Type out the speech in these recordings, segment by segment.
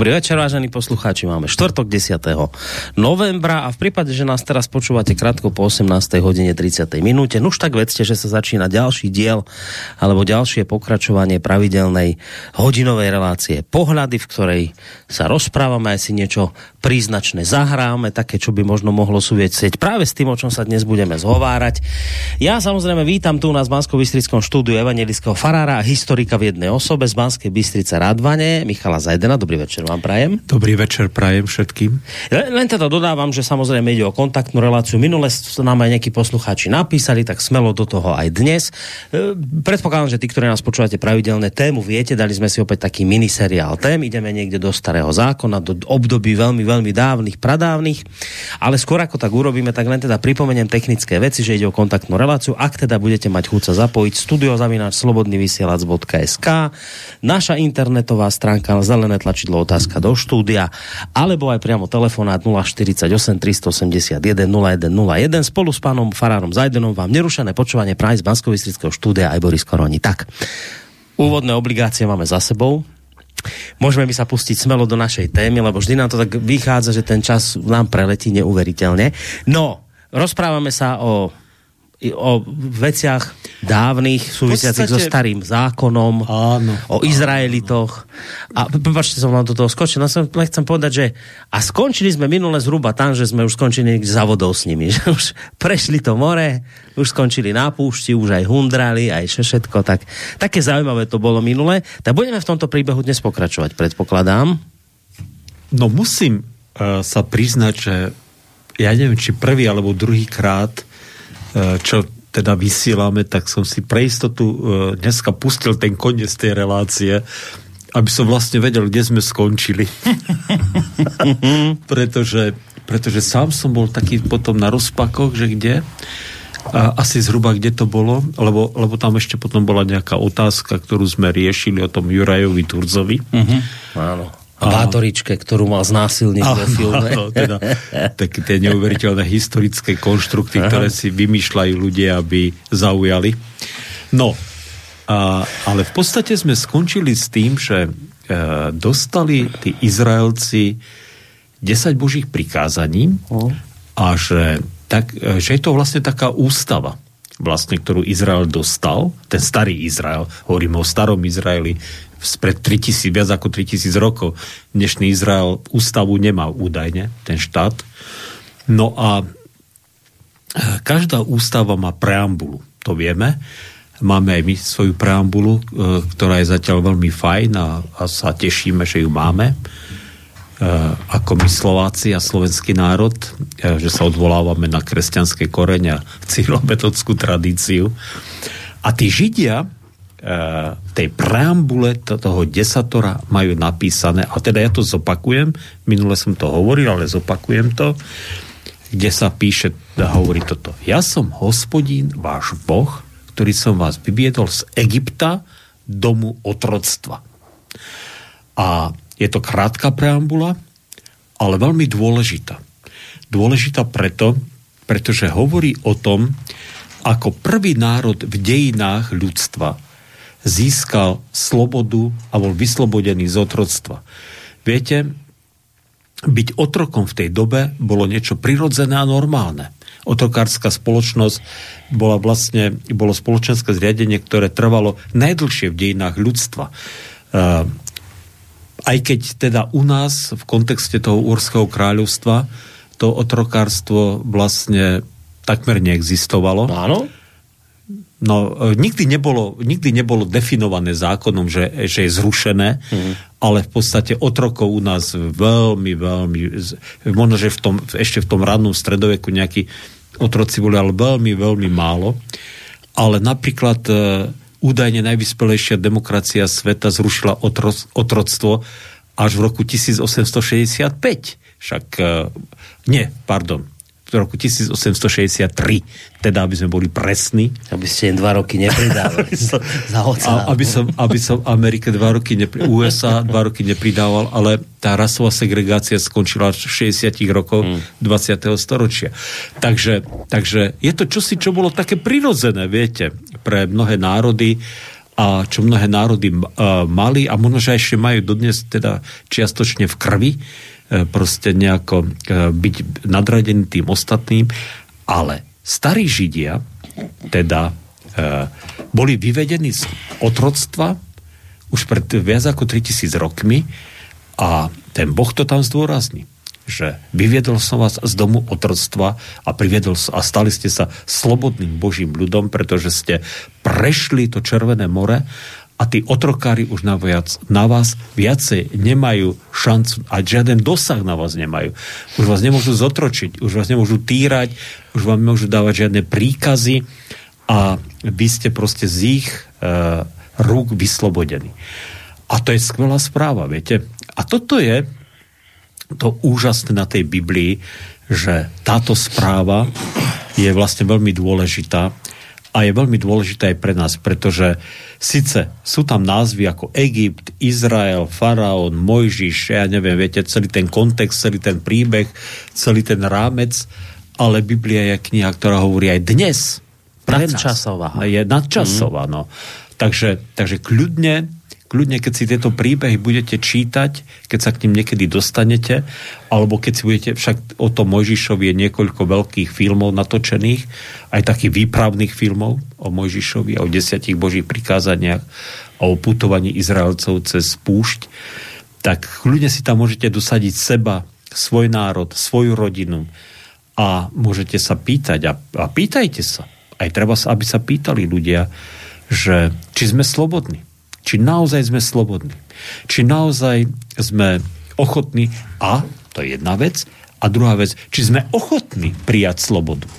Dobrý večer, vážení poslucháči. Máme štvrtok 10. novembra a v prípade, že nás teraz počúvate krátko po 18. hodine 30. minúte, už tak vedzte, že sa začína ďalší diel alebo ďalšie pokračovanie pravidelnej hodinovej relácie Pohľady, v ktorej sa rozprávame aj si niečo príznačné zahráme, také, čo by možno mohlo súvisieť práve s tým, o čom sa dnes budeme zhovárať. Ja samozrejme vítam tu u nás v bansko štúdiu evangelického farára a historika v jednej osobe z Banskej Bystrice Radvane, Michala Zajdena. Dobrý večer vám prajem. Dobrý večer prajem všetkým. Len teda dodávam, že samozrejme ide o kontaktnú reláciu. Minule nám aj nejakí poslucháči napísali, tak smelo do toho aj dnes. E, predpokladám, že tí, ktorí nás počúvate pravidelne tému, viete, dali sme si opäť taký miniseriál tém. Ideme niekde do starého zákona, do období veľmi, veľmi dávnych, pradávnych. Ale skôr ako tak urobíme, tak len teda pripomeniem technické veci, že ide o kontaktnú reláciu. Ak teda budete mať chuť sa zapojiť, studiozavináč slobodnyvysielac.sk naša internetová stránka zelené tlačidlo otázka do štúdia, alebo aj priamo telefonát 048 381 0101. Spolu s pánom Farárom Zajdenom vám nerušené počúvanie práve z bansko štúdia aj Boris Koroni. Tak, úvodné obligácie máme za sebou. Môžeme mi sa pustiť smelo do našej témy, lebo vždy nám to tak vychádza, že ten čas nám preletí neuveriteľne. No, rozprávame sa o o veciach dávnych, súvisiacich podstate... so starým zákonom, áno, o Izraelitoch. A prepačte, som vám do toho skočil. No som len chcem povedať, že a skončili sme minule zhruba tam, že sme už skončili za vodou s nimi. Že už prešli to more, už skončili na púšti, už aj hundrali, aj všetko. Tak, také zaujímavé to bolo minule. Tak budeme v tomto príbehu dnes pokračovať, predpokladám. No musím uh, sa priznať, že ja neviem, či prvý alebo druhý krát čo teda vysielame, tak som si pre istotu e, dneska pustil ten koniec tej relácie, aby som vlastne vedel, kde sme skončili. pretože, pretože sám som bol taký potom na rozpakoch, že kde a asi zhruba kde to bolo, lebo, lebo tam ešte potom bola nejaká otázka, ktorú sme riešili o tom Jurajovi Turzovi. Uh-huh. Áno bátoričke, ktorú mal znásilniť vo filme. Áno, teda, také tie neuveriteľné historické konštrukty, Aha. ktoré si vymýšľajú ľudia, aby zaujali. No, a, ale v podstate sme skončili s tým, že e, dostali tí Izraelci 10 božích prikázaní a že, tak, e, že je to vlastne taká ústava vlastne, ktorú Izrael dostal, ten starý Izrael, hovoríme o starom Izraeli, spred 3000, viac ako 3000 rokov. Dnešný Izrael ústavu nemá údajne, ten štát. No a e, každá ústava má preambulu, to vieme. Máme aj my svoju preambulu, e, ktorá je zatiaľ veľmi fajn a, a sa tešíme, že ju máme e, ako my Slováci a slovenský národ, že sa odvolávame na kresťanské korenia, cílometodskú tradíciu. A tí Židia, Eh, tej preambule toho desatora majú napísané, a teda ja to zopakujem, minule som to hovoril, ale zopakujem to, kde sa píše, hovorí toto. Ja som hospodín, váš boh, ktorý som vás vybiedol z Egypta, domu otroctva. A je to krátka preambula, ale veľmi dôležitá. Dôležitá preto, pretože hovorí o tom, ako prvý národ v dejinách ľudstva získal slobodu a bol vyslobodený z otroctva. Viete, byť otrokom v tej dobe bolo niečo prirodzené a normálne. Otrokárska spoločnosť bola vlastne, bolo spoločenské zriadenie, ktoré trvalo najdlhšie v dejinách ľudstva. Uh, aj keď teda u nás v kontexte toho Úrského kráľovstva to otrokárstvo vlastne takmer neexistovalo. Áno No, e, nikdy nebolo, nikdy nebolo definované zákonom, že, že je zrušené, mm. ale v podstate otrokov u nás veľmi, veľmi, možno, že v tom, ešte v tom rannom stredoveku nejakí otroci boli, ale veľmi, veľmi málo. Ale napríklad e, údajne najvyspelejšia demokracia sveta zrušila otro, otroctvo až v roku 1865. Však, e, nie, pardon, roku 1863, teda aby sme boli presní. Aby ste im dva roky nepridávali za a, aby, som, aby som Amerike dva roky nepri, USA dva roky nepridával, ale tá rasová segregácia skončila v 60 rokov hmm. 20. storočia. Takže, takže je to čosi, čo bolo také prirodzené, viete, pre mnohé národy a čo mnohé národy uh, mali a možno, že ešte majú dodnes teda čiastočne v krvi, uh, proste nejako uh, byť nadradený tým ostatným, ale starí Židia teda uh, boli vyvedení z otroctva už pred viac ako 3000 rokmi a ten Boh to tam zdôrazní že vyviedol som vás z domu otroctva a priviedol a stali ste sa slobodným Božím ľudom, pretože ste prešli to Červené more a tí otrokári už na, viac, na vás viacej nemajú šancu a žiaden dosah na vás nemajú. Už vás nemôžu zotročiť, už vás nemôžu týrať, už vám nemôžu dávať žiadne príkazy a vy ste proste z ich e, rúk vyslobodení. A to je skvelá správa, viete. A toto je to úžasné na tej Biblii, že táto správa je vlastne veľmi dôležitá a je veľmi dôležitá aj pre nás, pretože síce sú tam názvy ako Egypt, Izrael, Faraón, Mojžiš, ja neviem, viete, celý ten kontext, celý ten príbeh, celý ten rámec, ale Biblia je kniha, ktorá hovorí aj dnes. Nadčasová. Je nadčasová, mm. no. Takže, takže kľudne kľudne, keď si tieto príbehy budete čítať, keď sa k ním niekedy dostanete, alebo keď si budete, však o tom Mojžišovi je niekoľko veľkých filmov natočených, aj takých výpravných filmov o Mojžišovi a o desiatich božích prikázaniach a o putovaní Izraelcov cez púšť, tak kľudne si tam môžete dosadiť seba, svoj národ, svoju rodinu a môžete sa pýtať a, a pýtajte sa. Aj treba, aby sa pýtali ľudia, že či sme slobodní či naozaj sme slobodní. Či naozaj sme ochotní, a to je jedna vec, a druhá vec, či sme ochotní prijať slobodu,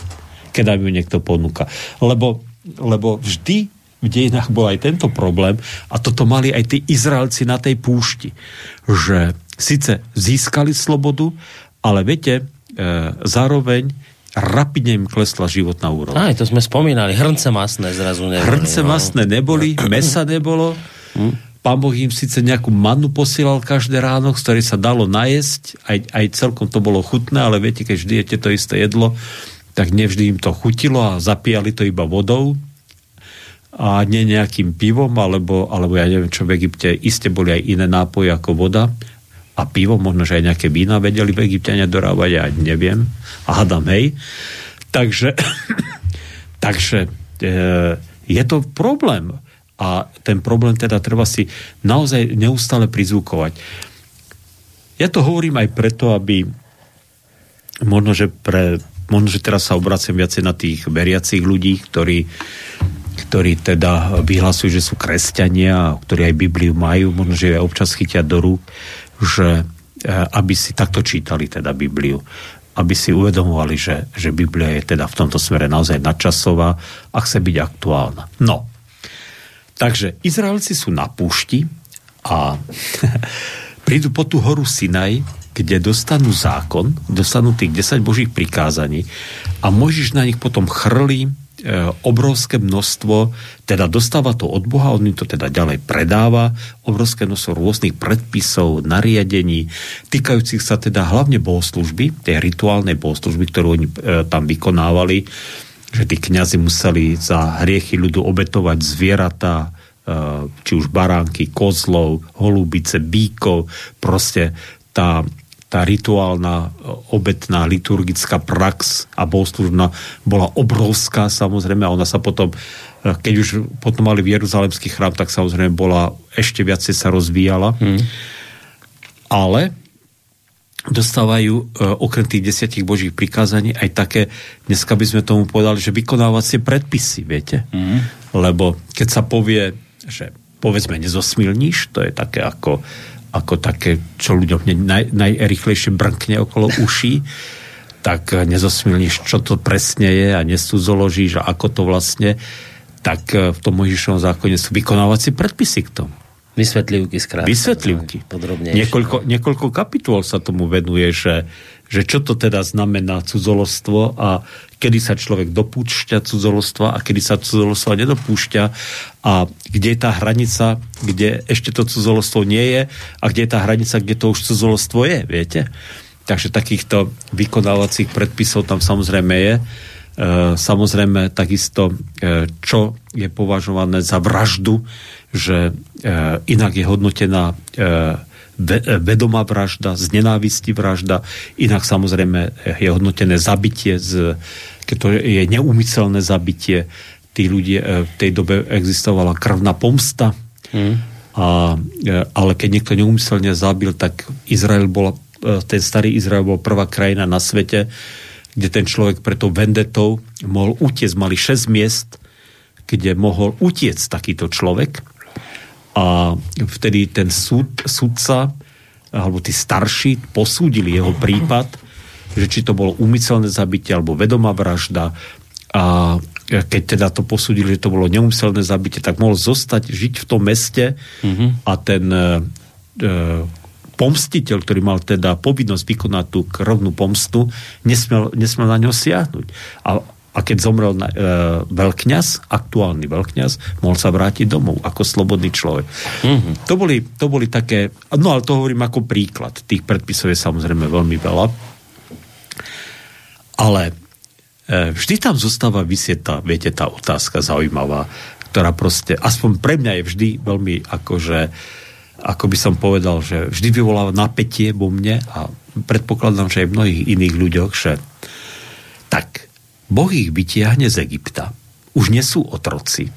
keď nám ju niekto ponúka. Lebo, lebo vždy v dejinách bol aj tento problém a toto mali aj tí Izraelci na tej púšti, že síce získali slobodu, ale viete, e, zároveň rapidne im klesla životná úroveň. Aj, to sme spomínali, hrnce masné zrazu neboli. Hrnce no. masné neboli, mesa nebolo, hm? Pán Boh im síce nejakú mannu posielal každé ráno, z ktorej sa dalo najesť, aj, aj celkom to bolo chutné, ale viete, keď vždy jete to isté jedlo, tak nevždy im to chutilo a zapíjali to iba vodou a nie nejakým pivom, alebo, alebo ja neviem čo, v Egypte iste boli aj iné nápoje ako voda a pivo, možno, že aj nejaké vína vedeli v Egypte dorábať, ja neviem. A hadam, hej. Takže, takže e, je to problém. A ten problém teda treba si naozaj neustále prizvukovať. Ja to hovorím aj preto, aby možno, že, pre, možno, že teraz sa obracem viacej na tých veriacich ľudí, ktorí, ktorí teda vyhlasujú, že sú kresťania, ktorí aj Bibliu majú, možno, že aj občas chytia do rúk, že e, aby si takto čítali teda Bibliu aby si uvedomovali, že, že Biblia je teda v tomto smere naozaj nadčasová a chce byť aktuálna. No, takže Izraelci sú na púšti a prídu po tú horu Sinaj, kde dostanú zákon, dostanú tých 10 božích prikázaní a Mojžiš na nich potom chrlí E, obrovské množstvo, teda dostáva to od Boha, on im to teda ďalej predáva, obrovské množstvo rôznych predpisov, nariadení, týkajúcich sa teda hlavne bohoslužby, tej rituálnej bohoslužby, ktorú oni e, tam vykonávali, že tí kňazi museli za hriechy ľudu obetovať zvieratá, e, či už baránky, kozlov, holúbice, bíkov, proste tá tá rituálna, e, obetná, liturgická prax a bohoslužná bola obrovská samozrejme a ona sa potom, e, keď už potom mali v Jeruzalemský chrám, tak samozrejme bola, ešte viacej sa rozvíjala. Hmm. Ale dostávajú e, okrem tých desiatich božích prikázaní aj také, dneska by sme tomu povedali, že vykonávacie predpisy, viete? Hmm. Lebo keď sa povie, že povedzme nezosmilníš, to je také ako ako také, čo ľuďom naj, najrychlejšie brnkne okolo uší, tak nezosmilníš, čo to presne je a nesúzoložíš a ako to vlastne, tak eh, v tom Možišovom zákone sú vykonávacie predpisy k tomu. Vysvetlivky skrátka. Vysvetlivky. Niekoľko, niekoľko kapitol sa tomu venuje, že, že čo to teda znamená cudzolostvo a kedy sa človek dopúšťa cudzolostva a kedy sa cudzolostva nedopúšťa a kde je tá hranica, kde ešte to cudzolostvo nie je a kde je tá hranica, kde to už cudzolostvo je, viete? Takže takýchto vykonávacích predpisov tam samozrejme je. E, samozrejme takisto, čo je považované za vraždu, že inak je hodnotená vedomá vražda, z nenávisti vražda, inak samozrejme je hodnotené zabitie, z, keď to je neumyselné zabitie, tí ľudia, v tej dobe existovala krvná pomsta, hmm. a, ale keď niekto neumyselne zabil, tak Izrael bol, ten starý Izrael bol prvá krajina na svete, kde ten človek pre tou vendetou mohol utiecť, mali 6 miest, kde mohol utiecť takýto človek a vtedy ten súd, súdca alebo tí starší posúdili jeho prípad, že či to bolo úmyselné zabitie alebo vedomá vražda a keď teda to posúdili, že to bolo neumyselné zabitie, tak mohol zostať, žiť v tom meste mm-hmm. a ten e, e, pomstiteľ, ktorý mal teda povinnosť vykonať tú krvnú pomstu, nesmel, nesmel na ňo siahnuť. A a keď zomrel e, veľkňaz, aktuálny veľkňaz, mohol sa vrátiť domov ako slobodný človek. Mm-hmm. To, boli, to boli také, no ale to hovorím ako príklad. Tých predpisov je samozrejme veľmi veľa. Ale e, vždy tam zostáva vysieť tá, viete, tá otázka zaujímavá, ktorá proste, aspoň pre mňa je vždy veľmi akože, ako by som povedal, že vždy vyvoláva napätie vo mne a predpokladám, že aj v mnohých iných ľuďoch, že Boh ich vytiahne z Egypta. Už nie sú otroci.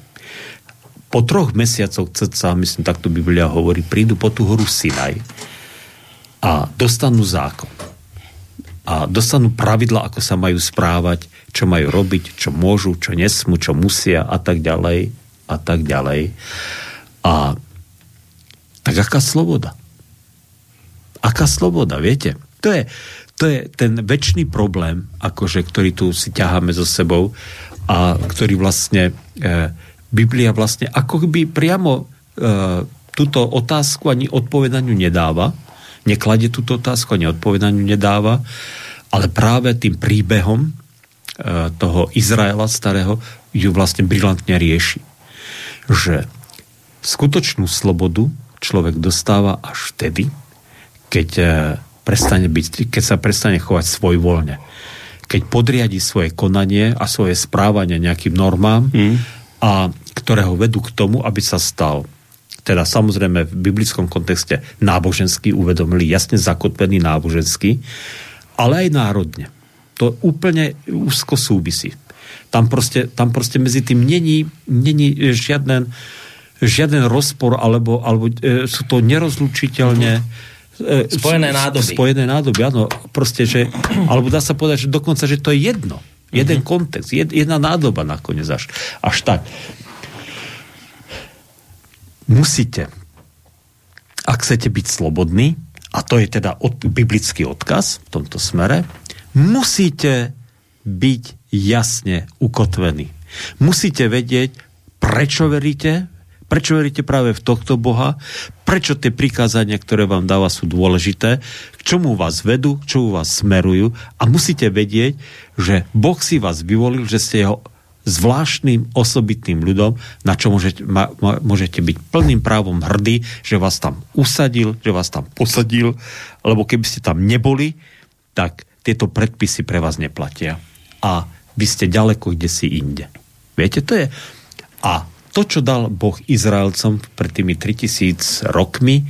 Po troch mesiacoch cca, myslím, takto Biblia hovorí, prídu po tú horu Sinaj a dostanú zákon. A dostanú pravidla, ako sa majú správať, čo majú robiť, čo môžu, čo nesmú, čo musia a tak ďalej a tak ďalej. A tak aká sloboda? Aká sloboda, viete? To je, to je ten väčší problém, akože, ktorý tu si ťaháme so sebou a ktorý vlastne e, Biblia vlastne ako by priamo e, túto otázku ani odpovedaniu nedáva, nekladie túto otázku ani odpovedaniu nedáva, ale práve tým príbehom e, toho Izraela starého ju vlastne brilantne rieši. Že skutočnú slobodu človek dostáva až vtedy, keď e, prestane byť, keď sa prestane chovať svoj voľne. Keď podriadi svoje konanie a svoje správanie nejakým normám, mm. a ktoré ho vedú k tomu, aby sa stal teda samozrejme v biblickom kontexte náboženský uvedomili, jasne zakotvený náboženský, ale aj národne. To úplne úzko súvisí. Tam proste, tam proste medzi tým není, není žiaden, žiaden rozpor, alebo, alebo e, sú to nerozlučiteľne mm spojené nádoby. Spojené nádoby, áno. Proste, že, alebo dá sa povedať, že dokonca, že to je jedno. Jeden mm-hmm. kontext, jed, jedna nádoba nakoniec až, až tak. Musíte, ak chcete byť slobodní, a to je teda od, biblický odkaz v tomto smere, musíte byť jasne ukotvení. Musíte vedieť, prečo veríte, Prečo veríte práve v tohto Boha? Prečo tie prikázania, ktoré vám dáva, sú dôležité? K čomu vás vedú? K čomu vás smerujú? A musíte vedieť, že Boh si vás vyvolil, že ste jeho zvláštnym, osobitným ľudom, na čo môžete, ma, môžete byť plným právom hrdí, že vás tam usadil, že vás tam posadil, lebo keby ste tam neboli, tak tieto predpisy pre vás neplatia. A vy ste ďaleko kde si inde. Viete, to je... A to, čo dal Boh Izraelcom pred tými 3000 rokmi,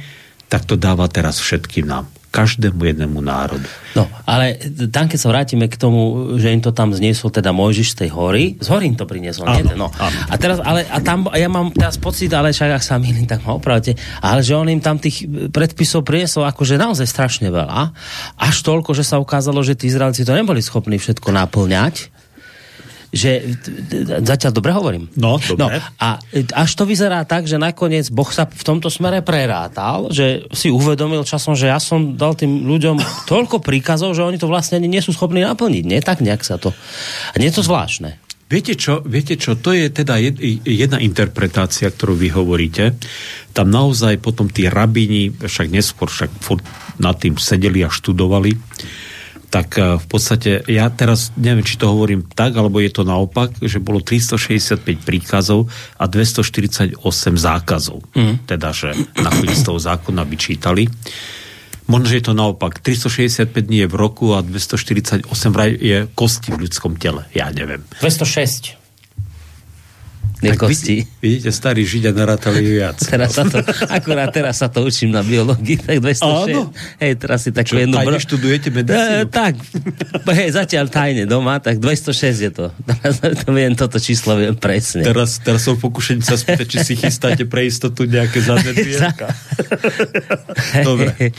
tak to dáva teraz všetkým nám každému jednému národu. No, ale tam, keď sa vrátime k tomu, že im to tam zniesol teda Mojžiš z tej hory, z hory im to priniesol, áno, nie? No. Áno. A teraz, ale a tam, ja mám teraz pocit, ale však ak sa milím, tak ma opravte, ale že on im tam tých predpisov priniesol akože naozaj strašne veľa, až toľko, že sa ukázalo, že tí Izraelci to neboli schopní všetko naplňať že zatiaľ dobre hovorím. No, dobre. No, a až to vyzerá tak, že nakoniec Boh sa v tomto smere prerátal, že si uvedomil časom, že ja som dal tým ľuďom toľko príkazov, že oni to vlastne ani nie sú schopní naplniť. Nie tak nejak sa to. A nie je to zvláštne. Viete čo, viete čo, to je teda jedna interpretácia, ktorú vy hovoríte. Tam naozaj potom tí rabini, však neskôr však nad tým sedeli a študovali, tak e, v podstate, ja teraz neviem, či to hovorím tak, alebo je to naopak, že bolo 365 príkazov a 248 zákazov. Mm. Teda, že nakoniec toho zákona vyčítali. Možno, že je to naopak. 365 dní je v roku a 248 vraj je kosti v ľudskom tele. Ja neviem. 206 kosti. Vidíte, vidíte, starí Židia narátali viac. teraz sa to, akurát teraz sa to učím na biológii, tak 206. Áno. Hej, teraz si takú jednu... Tajne študujete medicínu? E, tak, hej, zatiaľ tajne doma, tak 206 je to. Teraz to viem, toto číslo viem presne. Teraz, teraz som pokušený sa spýtať, či si chystáte pre istotu nejaké dvierka. Dobre.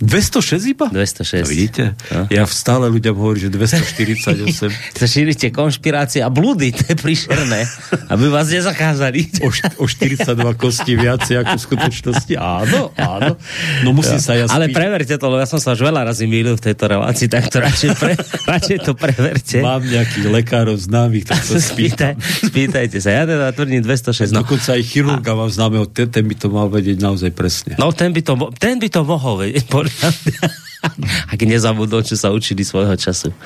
206 iba? 206. No, vidíte? No. Ja stále ľuďom hovorím, že 248. Sa šírite konšpirácie a blúdy, to je príšerné. Aby vás nezakázali. O, o 42 kosti viacej ako v skutočnosti. Áno, áno. No musím ja. sa ja Ale preverte to, lebo ja som sa už veľa razy mýlil v tejto relácii, tak to radšej, pre, radšej to preverte. Mám nejakých lekárov známych, tak sa spýtam. Spýtaj, spýtajte sa, ja teda tvrdím 206. No. Dokonca aj chirurga a... mám známeho, ten, ten by to mal vedieť naozaj presne. No ten by to, ten by to mohol vedieť, Ak nezabudol, čo sa učili svojho času.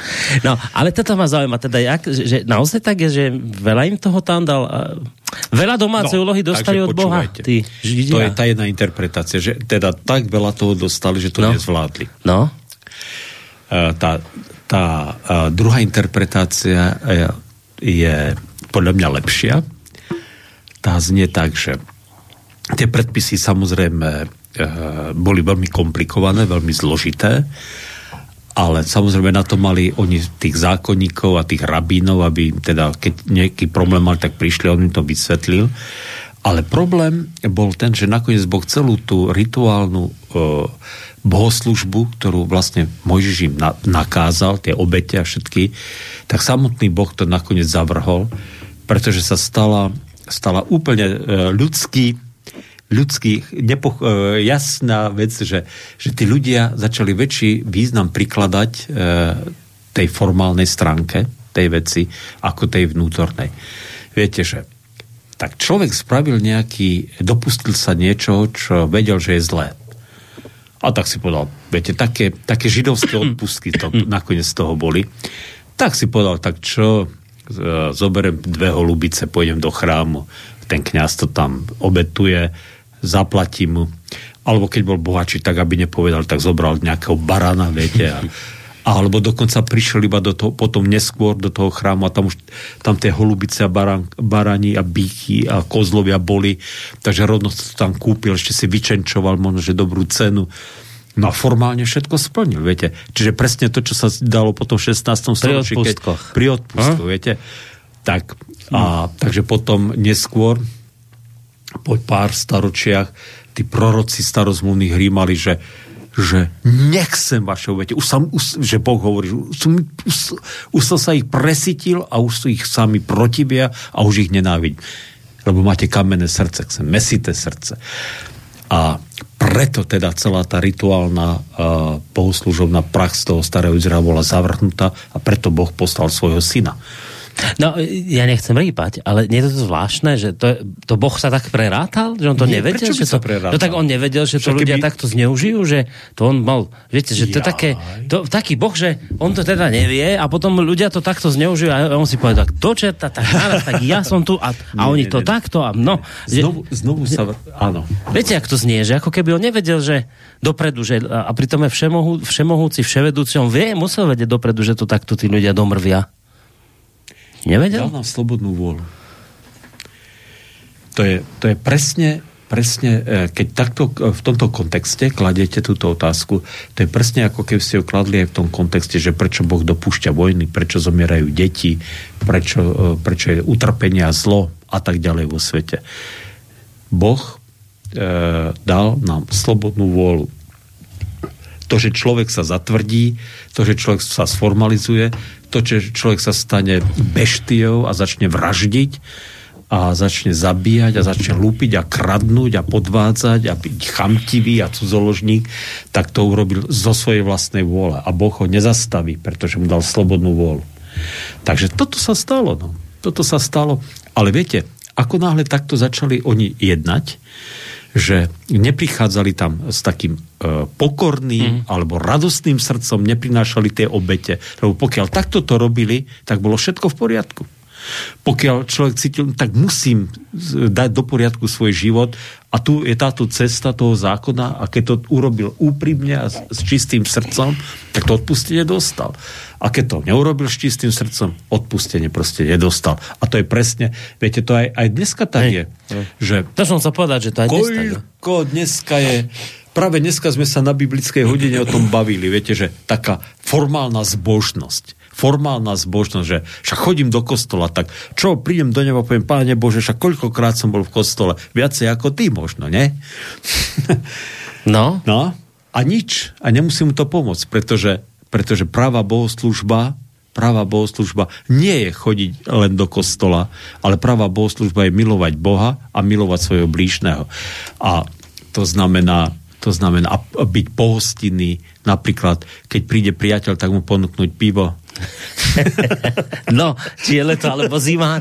No, ale toto ma zaujíma, teda jak, že naozaj tak je, že veľa im toho tam dal, veľa domácej no, úlohy dostali od Boha. Tí To je tá jedna interpretácia, že teda tak veľa toho dostali, že to no. nezvládli. No. Tá, tá druhá interpretácia je, je podľa mňa lepšia. Tá znie tak, že tie predpisy samozrejme boli veľmi komplikované, veľmi zložité, ale samozrejme na to mali oni tých zákonníkov a tých rabínov, aby teda keď nejaký problém mali, tak prišli, on im to vysvetlil. Ale problém bol ten, že nakoniec Boh celú tú rituálnu e, bohoslužbu, ktorú vlastne Mojžiš im na, nakázal, tie obete a všetky, tak samotný Boh to nakoniec zavrhol, pretože sa stala, stala úplne e, ľudský ľudských, nepoch- e, jasná vec, že, že tí ľudia začali väčší význam prikladať e, tej formálnej stránke tej veci, ako tej vnútornej. Viete, že tak človek spravil nejaký, dopustil sa niečo, čo vedel, že je zlé. A tak si povedal, viete, také, také židovské odpustky to nakoniec z toho boli. Tak si povedal, tak čo, e, zoberiem dve holubice, pôjdem do chrámu, ten kňaz to tam obetuje, zaplatím mu. Alebo keď bol bohačí, tak aby nepovedal, tak zobral nejakého barana, viete, a, alebo dokonca prišiel iba do toho, potom neskôr do toho chrámu a tam už tam tie holubice a baran, barani a bíky a kozlovia boli, takže rovno to tam kúpil, ešte si vyčenčoval možno, že dobrú cenu. No a formálne všetko splnil, viete. Čiže presne to, čo sa dalo potom v 16. storočí. Pri odpustkoch. Pri odpustkoch, viete. Tak, a, takže potom neskôr po pár staročiach tí proroci starozmluvných rímali, že že nechcem vaše obete. Už som, už, že Boh hovorí, už, som, už, už som sa ich presytil a už sú ich sami protivia a už ich nenávidím. Lebo máte kamenné srdce, chcem mesité srdce. A preto teda celá tá rituálna uh, bohoslužobná prax toho starého Izraela bola zavrhnutá a preto Boh poslal svojho syna. No, ja nechcem rýpať, ale nie je to zvláštne, že to, to Boh sa tak prerátal, že on to nie, nevedel? Že to, no tak on nevedel, že to Však ľudia keby... takto zneužijú, že to on mal, viete, že to je také, to, taký Boh, že on to teda nevie a potom ľudia to takto zneužijú a on si povie, tak do čerta, tak, naraz, tak ja som tu a, a nie, oni nie, to nie. takto a no. Znovu, že, znovu sa, áno. Viete, ak to znie, že ako keby on nevedel, že dopredu, že a pritom je všemohú, všemohúci, vševedúci, on vie, musel vedieť dopredu, že to takto tí ľudia domrvia. Nevedel? Dal nám slobodnú vôľu. To je, to je presne, presne, e, keď takto v tomto kontexte kladiete túto otázku, to je presne ako keby ste ju kladli aj v tom kontexte, že prečo Boh dopúšťa vojny, prečo zomierajú deti, prečo, e, prečo je utrpenie a zlo a tak ďalej vo svete. Boh e, dal nám slobodnú vôľu. To, že človek sa zatvrdí, to, že človek sa sformalizuje, to, že človek sa stane beštiou a začne vraždiť a začne zabíjať a začne lúpiť a kradnúť a podvádzať a byť chamtivý a cudzoložník, tak to urobil zo svojej vlastnej vôle. A Boh ho nezastaví, pretože mu dal slobodnú vôľu. Takže toto sa stalo. No. Toto sa stalo. Ale viete, ako náhle takto začali oni jednať, že neprichádzali tam s takým e, pokorným mm. alebo radostným srdcom, neprinášali tie obete. Lebo pokiaľ takto to robili, tak bolo všetko v poriadku. Pokiaľ človek cítil, tak musím dať do poriadku svoj život a tu je táto cesta toho zákona a keď to urobil úprimne a s, s čistým srdcom, tak to odpustenie dostal. A keď to neurobil s čistým srdcom, odpustenie proste nedostal. A to je presne, viete, to aj, aj dneska tak je. Že to som sa povedať, že to aj dnes tak je. dneska je práve dneska sme sa na biblickej hodine o tom bavili, viete, že taká formálna zbožnosť formálna zbožnosť, že však chodím do kostola, tak čo, prídem do neba a poviem, páne Bože, však koľkokrát som bol v kostole, viacej ako ty možno, ne? No. No, a nič. A nemusím mu to pomôcť, pretože, pretože práva bohoslužba práva bohoslužba nie je chodiť len do kostola, ale práva bohoslužba je milovať Boha a milovať svojho blížneho. A to znamená to znamená byť pohostinný, napríklad, keď príde priateľ, tak mu ponúknuť pivo. no, či je leto alebo zima.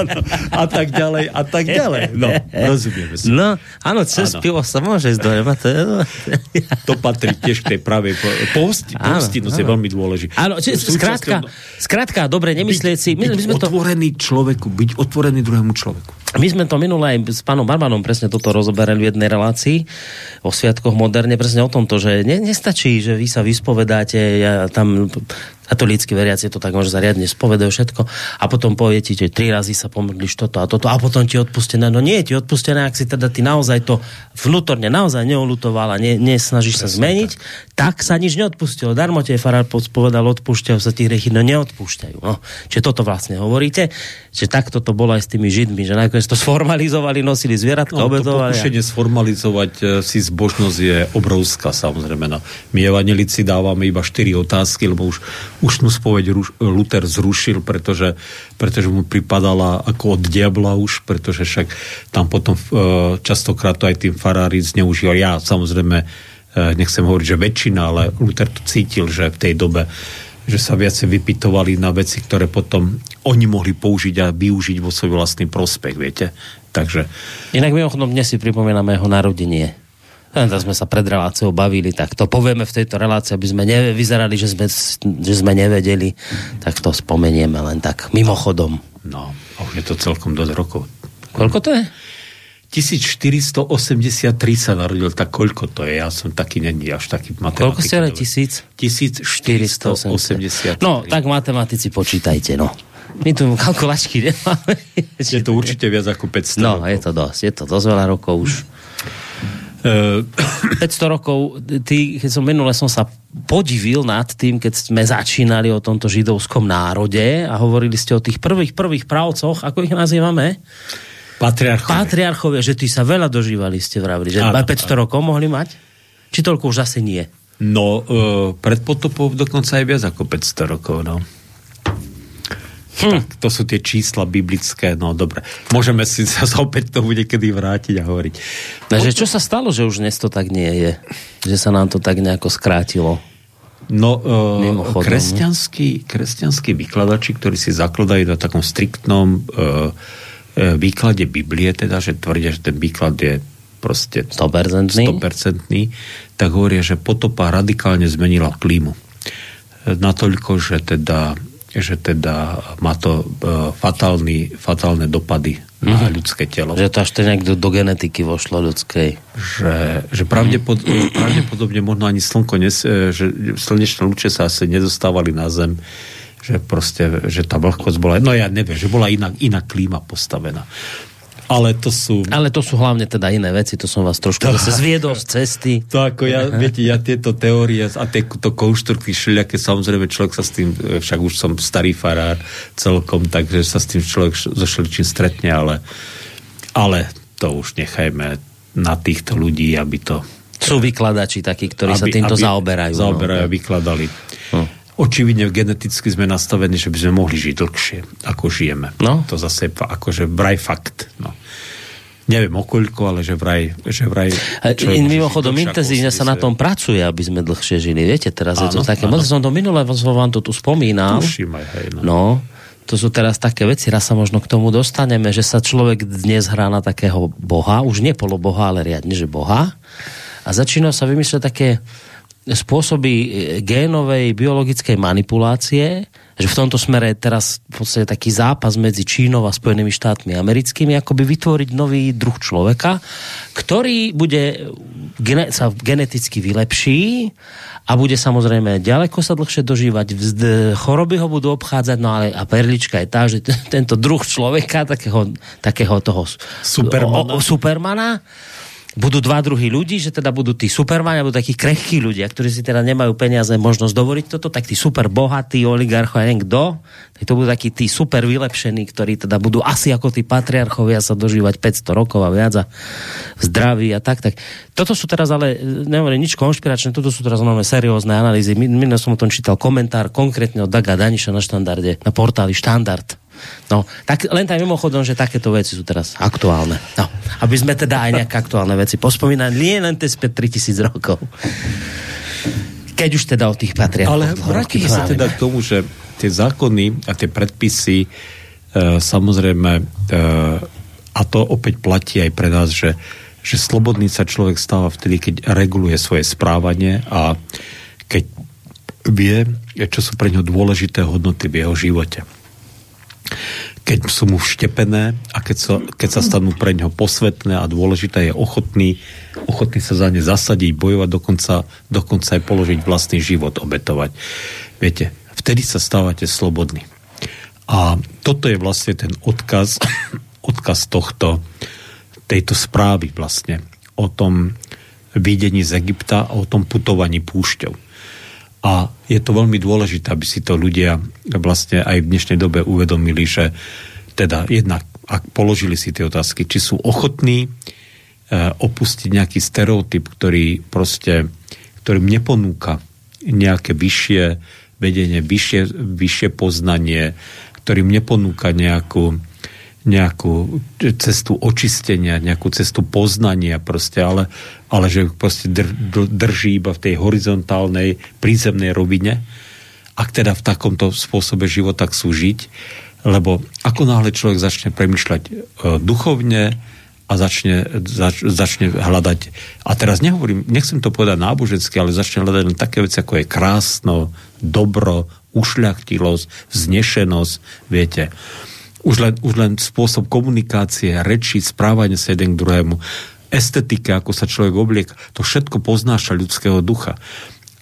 a tak ďalej, a tak ďalej. No, rozumieme si. No, áno, cez áno. pivo sa môže ísť do. To, je... to patrí tiež k tej pravej pohosti, pohostinnosť je veľmi dôležité. Áno, či, skrátka, skrátka, dobre, nemyslieť si... My, byť my sme otvorený to... človeku, byť otvorený druhému človeku. My sme to minule aj s pánom Barbanom presne toto rozoberali v jednej relácii o sviatkoch moderne, presne o tomto, že ne, nestačí, že vy sa vyspovedáte, ja tam katolícky veriaci to tak môže zariadne spovedajú všetko a potom povie ti, že tri razy sa pomodlíš toto a toto a potom ti odpustené. No nie je ti odpustené, ak si teda ty naozaj to vnútorne naozaj neolutoval a ne, nesnažíš sa zmeniť, tak. tak sa nič neodpustilo. Darmo tie farár povedal, odpúšťajú sa tí hriechy, no neodpúšťajú. No. Čiže toto vlastne hovoríte, že takto to bolo aj s tými židmi, že nakoniec to sformalizovali, nosili zvieratka, no, obetovali. To pokušenie sformalizovať e, si zbožnosť je obrovská, samozrejme. No. My evanelici dávame iba 4 otázky, lebo už Ústnu spoveď Luther zrušil, pretože, pretože mu pripadala ako od diabla už, pretože však tam potom e, častokrát to aj tým farári zneužíval. Ja samozrejme e, nechcem hovoriť, že väčšina, ale Luther to cítil, že v tej dobe že sa viacej vypitovali na veci, ktoré potom oni mohli použiť a využiť vo svoj vlastný prospech, viete. Takže... Inak mimochodom dnes si pripomíname jeho narodenie. Len sme sa pred reláciou bavili, tak to povieme v tejto relácii, aby sme nevyzerali, že sme, že sme nevedeli, tak to spomenieme len tak mimochodom. No, a už je to celkom dosť rokov. Koľko to je? 1483 sa narodil, tak koľko to je? Ja som taký není až taký matematik. Koľko ste ale tisíc? 1483. No, tak matematici počítajte, no. My tu kalkulačky nemáme. Je to určite viac ako 500 No, rokov. je to dosť, je to dosť veľa rokov už. 500 eh, rokov, tý, keď som minule som sa podivil nad tým, keď sme začínali o tomto židovskom národe a hovorili ste o tých prvých, prvých pravcoch, ako ich nazývame? Patriarchovia. Patriarchovia, že tí sa veľa dožívali, ste vravili, že áno, 500 áno. rokov mohli mať? Či toľko už zase nie? No, uh, pred potopou dokonca aj viac ako 500 rokov, no. Hm. Tak to sú tie čísla biblické, no dobre. Môžeme si sa opäť tomu niekedy vrátiť a hovoriť. Takže čo sa stalo, že už dnes to tak nie je? Že sa nám to tak nejako skrátilo? No, uh, kresťanskí, kresťanskí vykladači, ktorí si zakladajú na takom striktnom uh, výklade Biblie, teda, že tvrdia, že ten výklad je proste 100%, 100% tak hovoria, že potopa radikálne zmenila klímu. Natoľko, že teda že teda má to uh, fatálny, fatálne dopady mm. na mhm. ľudské telo. Že to až to nejak do, genetiky vošlo ľudskej. Že, že pravdepod, mm. pravdepodobne možno ani slnko, nes, e, že slnečné lúče sa asi nedostávali na zem, že proste, že tá vlhkosť bola, no ja neviem, že bola iná, iná klíma postavená. Ale to sú... Ale to sú hlavne teda iné veci, to som vás trošku to... zase zviedol z cesty. To ako ja, viete, ja tieto teórie a tieto konštrukty všelijaké, samozrejme človek sa s tým, však už som starý farár celkom, takže sa s tým človek so všeličím stretne, ale, ale to už nechajme na týchto ľudí, aby to... Sú vykladači takí, ktorí aby, sa týmto aby zaoberajú. Zaoberajú no. vykladali. Hm. Očividne geneticky sme nastavení, že by sme mohli žiť dlhšie, ako žijeme. No. To zase akože vraj fakt. No. Neviem okoľko, ale že vraj... Že vraj mimochodom, intenzívne sa na tom pracuje, aby sme dlhšie žili. Viete, teraz áno, je to také... Áno. som to minule vám to tu spomínal. Tuším aj, hej, no. no. To sú teraz také veci, raz sa možno k tomu dostaneme, že sa človek dnes hrá na takého boha, už nie poloboha, ale riadne, že boha. A začína sa vymýšľať také spôsoby e, génovej biologickej manipulácie, že v tomto smere je teraz v podstate taký zápas medzi Čínou a Spojenými štátmi americkými, akoby vytvoriť nový druh človeka, ktorý bude sa geneticky vylepší a bude samozrejme ďaleko sa dlhšie dožívať, choroby ho budú obchádzať, no ale a perlička je tá, že tento druh človeka, takého, takého toho Supermana, o, o, supermana budú dva druhy ľudí, že teda budú tí supermani, alebo takí krehkí ľudia, ktorí si teda nemajú peniaze možnosť dovoliť toto, tak tí super bohatí oligarcho, neviem kto, tak to budú takí tí super vylepšení, ktorí teda budú asi ako tí patriarchovia sa dožívať 500 rokov a viac a zdraví a tak, tak. Toto sú teraz ale, nehovorím nič konšpiračné, toto sú teraz máme seriózne analýzy. Minulé som o tom čítal komentár konkrétne od Daga Daniša na štandarde, na portáli Štandard No, tak len tak mimochodom, že takéto veci sú teraz aktuálne. No, aby sme teda aj nejaké aktuálne veci pospomínali, nie len tie späť 3000 rokov. Keď už teda o tých patria. Ale vrátime sa teda k tomu, že tie zákony a tie predpisy e, samozrejme e, a to opäť platí aj pre nás, že, že slobodný sa človek stáva vtedy, keď reguluje svoje správanie a keď vie, čo sú pre ňo dôležité hodnoty v jeho živote keď sú mu vštepené a keď sa, keď sa stanú pre ňo posvetné a dôležité je ochotný, ochotný sa za ne zasadiť, bojovať, dokonca, dokonca aj položiť vlastný život, obetovať. Viete, vtedy sa stávate slobodní. A toto je vlastne ten odkaz, odkaz tohto, tejto správy vlastne o tom videní z Egypta a o tom putovaní púšťou. A je to veľmi dôležité, aby si to ľudia vlastne aj v dnešnej dobe uvedomili, že teda jednak, ak položili si tie otázky, či sú ochotní e, opustiť nejaký stereotyp, ktorý proste, ktorým neponúka nejaké vyššie vedenie, vyššie, vyššie poznanie, ktorým neponúka nejakú, nejakú cestu očistenia, nejakú cestu poznania proste, ale, ale že proste dr, drží iba v tej horizontálnej prízemnej rovine, ak teda v takomto spôsobe života chcú žiť, lebo ako náhle človek začne premyšľať e, duchovne a začne, zač, začne hľadať, a teraz nehovorím, nechcem to povedať nábožensky, ale začne hľadať len také veci, ako je krásno, dobro, ušľachtilosť, vznešenosť, viete, už len, už len spôsob komunikácie, reči, správanie sa jeden k druhému, estetika, ako sa človek oblieka, to všetko poznáša ľudského ducha.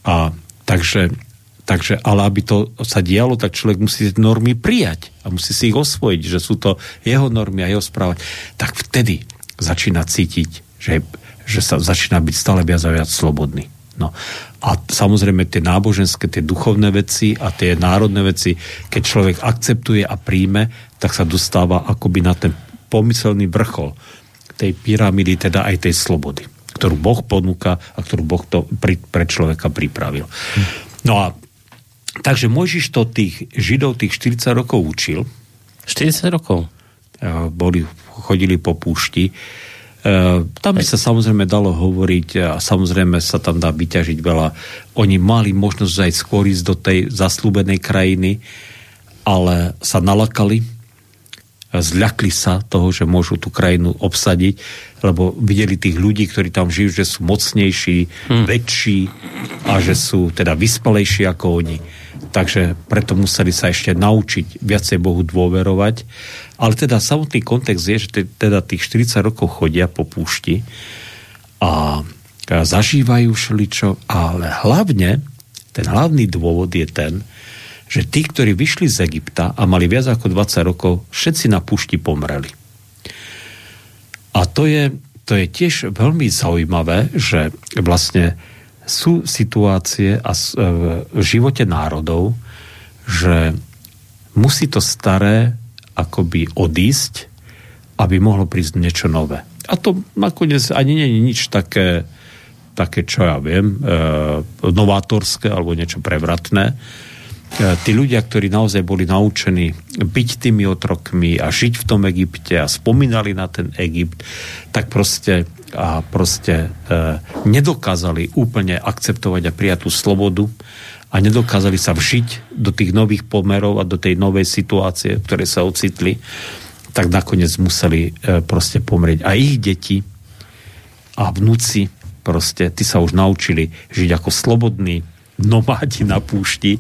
A takže, takže, ale aby to sa dialo, tak človek musí tie normy prijať a musí si ich osvojiť, že sú to jeho normy a jeho správať. Tak vtedy začína cítiť, že, že sa začína byť stále viac a viac slobodný. No. A samozrejme tie náboženské, tie duchovné veci a tie národné veci, keď človek akceptuje a príjme, tak sa dostáva akoby na ten pomyselný vrchol tej pyramídy, teda aj tej slobody, ktorú Boh ponúka a ktorú Boh to pri, pre človeka pripravil. No a takže Mojžiš to tých Židov tých 40 rokov učil. 40 rokov? Boli, chodili po púšti tam by sa samozrejme dalo hovoriť a samozrejme sa tam dá vyťažiť veľa. Oni mali možnosť aj skôr ísť do tej zaslúbenej krajiny, ale sa nalakali, zľakli sa toho, že môžu tú krajinu obsadiť, lebo videli tých ľudí, ktorí tam žijú, že sú mocnejší, hmm. väčší a že sú teda vyspalejší ako oni. Takže preto museli sa ešte naučiť viacej Bohu dôverovať ale teda samotný kontext je, že teda tých 40 rokov chodia po púšti a zažívajú všeličo, ale hlavne, ten hlavný dôvod je ten, že tí, ktorí vyšli z Egypta a mali viac ako 20 rokov, všetci na púšti pomreli. A to je, to je tiež veľmi zaujímavé, že vlastne sú situácie a v živote národov, že musí to staré akoby odísť, aby mohlo prísť niečo nové. A to nakoniec ani nie je nič také, také čo ja viem, e, novátorské alebo niečo prevratné. E, tí ľudia, ktorí naozaj boli naučení byť tými otrokmi a žiť v tom Egypte a spomínali na ten Egypt, tak proste a proste e, nedokázali úplne akceptovať a prijať tú slobodu a nedokázali sa vžiť do tých nových pomerov a do tej novej situácie, ktoré sa ocitli, tak nakoniec museli e, proste pomrieť. A ich deti a vnúci proste, tí sa už naučili žiť ako slobodní nomádi na púšti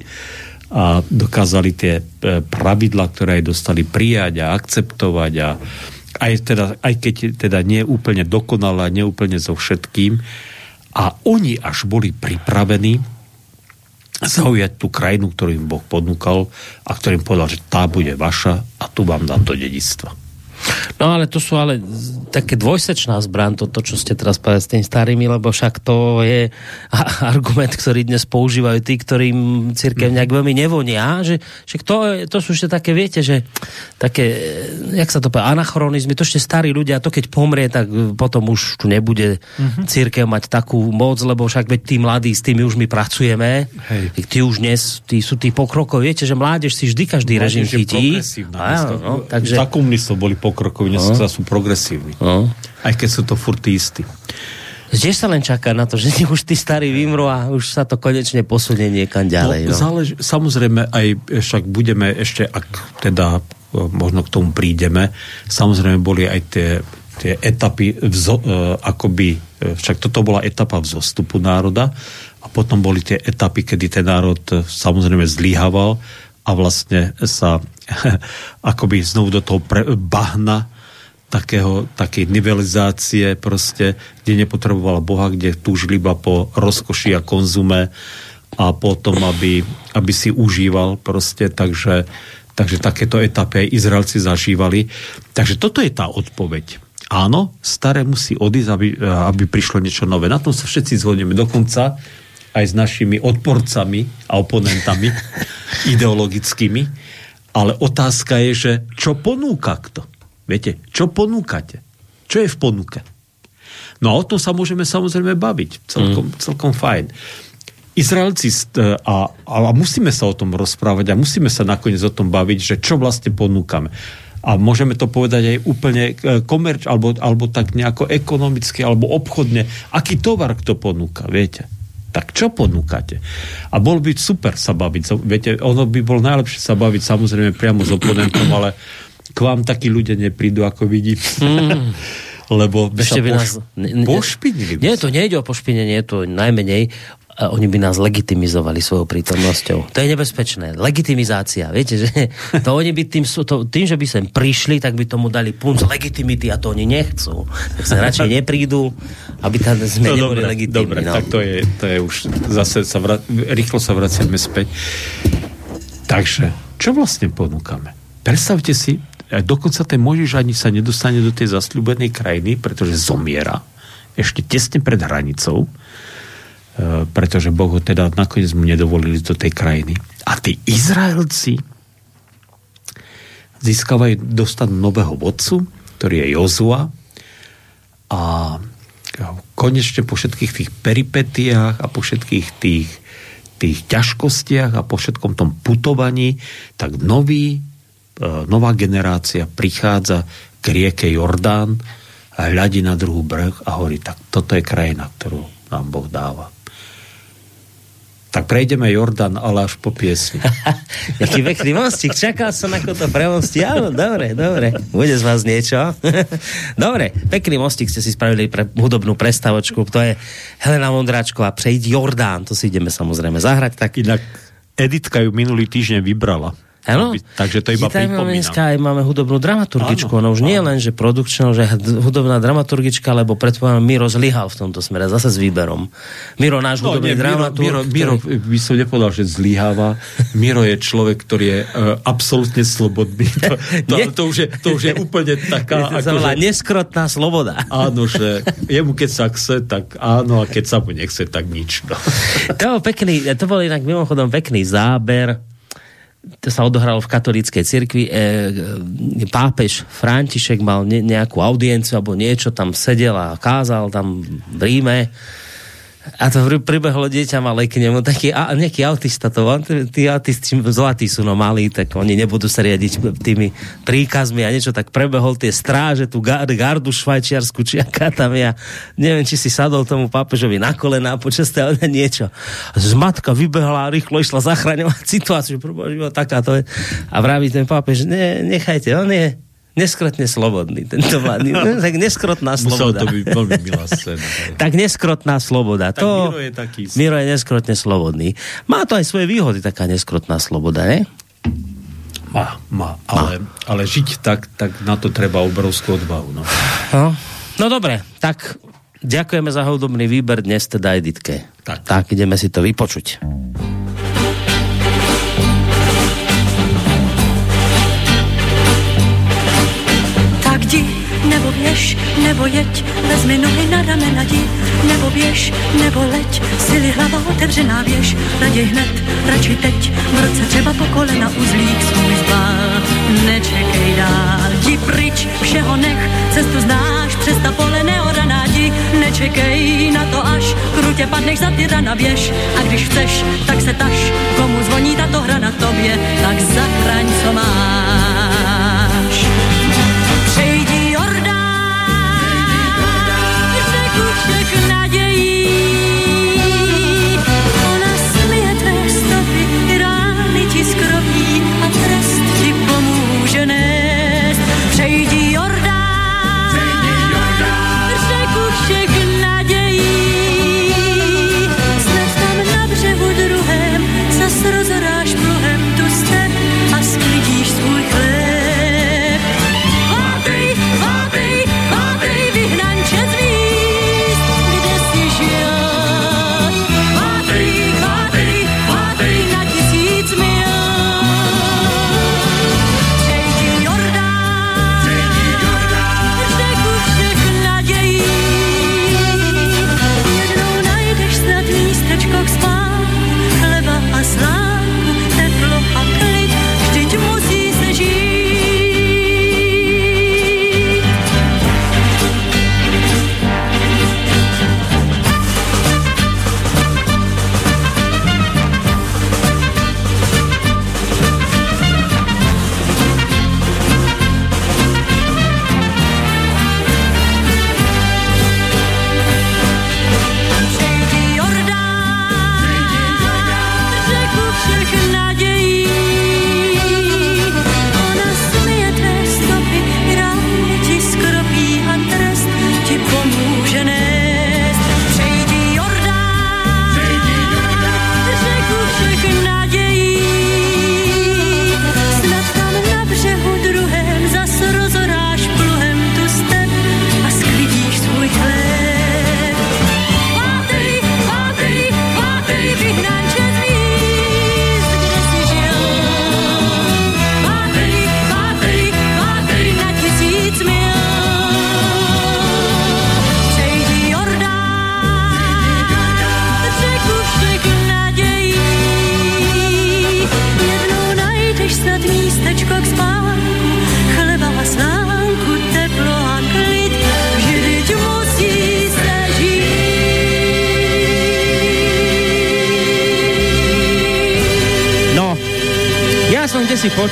a dokázali tie e, pravidla, ktoré aj dostali prijať a akceptovať a aj, teda, aj keď teda nie úplne dokonalé, nie úplne so všetkým. A oni až boli pripravení zaujať tú krajinu, ktorú im Boh ponúkal a ktorým povedal, že tá bude vaša a tu vám dám to dedictvo. No ale to sú ale také dvojsečná zbran, to, to čo ste teraz povedali s tými starými, lebo však to je argument, ktorý dnes používajú tí, ktorým církev nejak veľmi nevonia, že, že to, to sú ešte také, viete, že také, jak sa to povie, anachronizmy, to ešte starí ľudia, to keď pomrie, tak potom už tu nebude uh-huh. církev mať takú moc, lebo však veď tí mladí, s tými už my pracujeme, Hej. tí už dnes, tí sú tí pokrokov, viete, že mládež si vždy každý mládež režim chytí. no, takže... Za komunistov boli pokrokoví, dnes no. sú progresívni. No. Aj keď sú to furt istí. Kde sa len čaká na to, že už tí starí vymrú a už sa to konečne posunie niekam ďalej. No, no. Zálež, samozrejme aj však budeme ešte, ak teda e, možno k tomu prídeme, samozrejme boli aj tie, tie etapy, vzo, uh, akoby, e, však toto bola etapa vzostupu národa a potom boli tie etapy, kedy ten národ samozrejme zlyhaval a vlastne sa akoby znovu do toho pre, bahna takého, takej nivelizácie proste, kde nepotrebovala Boha, kde túžili iba po rozkoši a konzume a potom, aby, aby si užíval proste, takže, takže takéto etapy aj Izraelci zažívali. Takže toto je tá odpoveď. Áno, staré musí odísť, aby, aby prišlo niečo nové. Na tom sa všetci zhodneme. Dokonca aj s našimi odporcami a oponentami ideologickými. Ale otázka je, že čo ponúka kto? Viete, čo ponúkate? Čo je v ponuke? No a o tom sa môžeme samozrejme baviť. Celkom, mm. celkom fajn. Izraelci a, a musíme sa o tom rozprávať a musíme sa nakoniec o tom baviť, že čo vlastne ponúkame. A môžeme to povedať aj úplne e, komerč, alebo, alebo tak nejako ekonomicky, alebo obchodne. Aký tovar kto ponúka, viete? Tak čo ponúkate? A bol by super sa baviť. Viete, ono by bol najlepšie sa baviť samozrejme priamo s oponentom, ale k vám takí ľudia neprídu, ako vidím. Mm. Lebo by Ešte sa by poš... nás... pošpinili. Nie, to nejde o pošpinenie, to najmenej a oni by nás legitimizovali svojou prítomnosťou. To je nebezpečné. Legitimizácia. Viete, že to oni by tým, to, tým, že by sem prišli, tak by tomu dali punc legitimity a to oni nechcú. Tak sa radšej neprídu, aby tam sme no, neboli dobre, legitimní. Dobre, no. tak to je, to je už zase sa vra, rýchlo sa vraciame späť. Takže, čo vlastne ponúkame? Predstavte si, dokonca ten Možiš ani sa nedostane do tej zasľúbenej krajiny, pretože zomiera ešte tesne pred hranicou, e, pretože Boh ho teda nakoniec mu nedovolili do tej krajiny. A tí Izraelci získavajú, dostanú nového vodcu, ktorý je Jozua a konečne po všetkých tých peripetiách a po všetkých tých, tých ťažkostiach a po všetkom tom putovaní, tak nový E, nová generácia prichádza k rieke Jordán a hľadí na druhú breh a hovorí, tak toto je krajina, ktorú nám Boh dáva. Tak prejdeme Jordan, ale až po piesni. Jaký pekný mostík, čakal som ako to premosti. Áno, dobre, dobre. Bude z vás niečo? dobre, pekný mostík ste si spravili pre hudobnú prestavočku. To je Helena Mondráčková, Prejď Jordán. To si ideme samozrejme zahrať. Tak... Inak Editka ju minulý týždeň vybrala. Áno. Takže to iba pripomínam. Dneska aj máme hudobnú dramaturgičku. Ono už áno. nie len, že produkčná, že hudobná dramaturgička, lebo predpovedám, Miro zlyhal v tomto smere, zase s výberom. Miro, náš no, hudobný nie, dramaturg. Miro, Miro, ktorý... Miro, by som nepovedal, že zlyháva. Miro je človek, ktorý je uh, absolútne slobodný. To, to, to, už je, to už je úplne taká... Je to že... neskrotná sloboda. Áno, že jemu keď sa chce, tak áno, a keď sa mu nechce, tak nič. No. To, pekný, to bol inak mimochodom pekný záber to sa odohralo v katolíckej cirkvi, e, e, pápež František mal ne, nejakú audienciu alebo niečo, tam sedel a kázal tam v Ríme a to pribehlo dieťa malé k nemu, taký a, nejaký autista to, on, tí autisti zlatí sú no malí, tak oni nebudú sa riadiť tými príkazmi a niečo, tak prebehol tie stráže, tú gardu švajčiarsku, či aká tam ja, neviem, či si sadol tomu pápežovi na kolena počas toho niečo. Matka vybehla a rýchlo išla zachraňovať situáciu, taká to je. A vraví ten pápež, ne, nechajte, on je neskrotne slobodný, tento vládny. tak neskrotná sloboda. Musel to byť veľmi milá scéna. tak neskrotná sloboda. Tak to, Miro je taký... Miro je neskrotne slobodný. Má to aj svoje výhody, taká neskrotná sloboda, ne? Má, má. Ale, má. ale žiť tak, tak na to treba obrovskú odvahu. No. No, no dobre, tak ďakujeme za hudobný výber dnes teda Editke. Tak. tak ideme si to vypočuť. Nebo běž, nebo jeď, vezmi nohy na ramena jdi, nebo běž, nebo leď, sily hlava otevřená běž, raději hned, radši teď, v roce třeba po kolena uzlík svůj zbal, nečekej dál, jdi pryč, všeho nech, cestu znáš, přes ta pole neoraná jdi, nečekej na to až, krutě padneš za ty rana běž, a když chceš, tak se taš, komu zvoní tato hra na tobě, tak zachraň, co máš.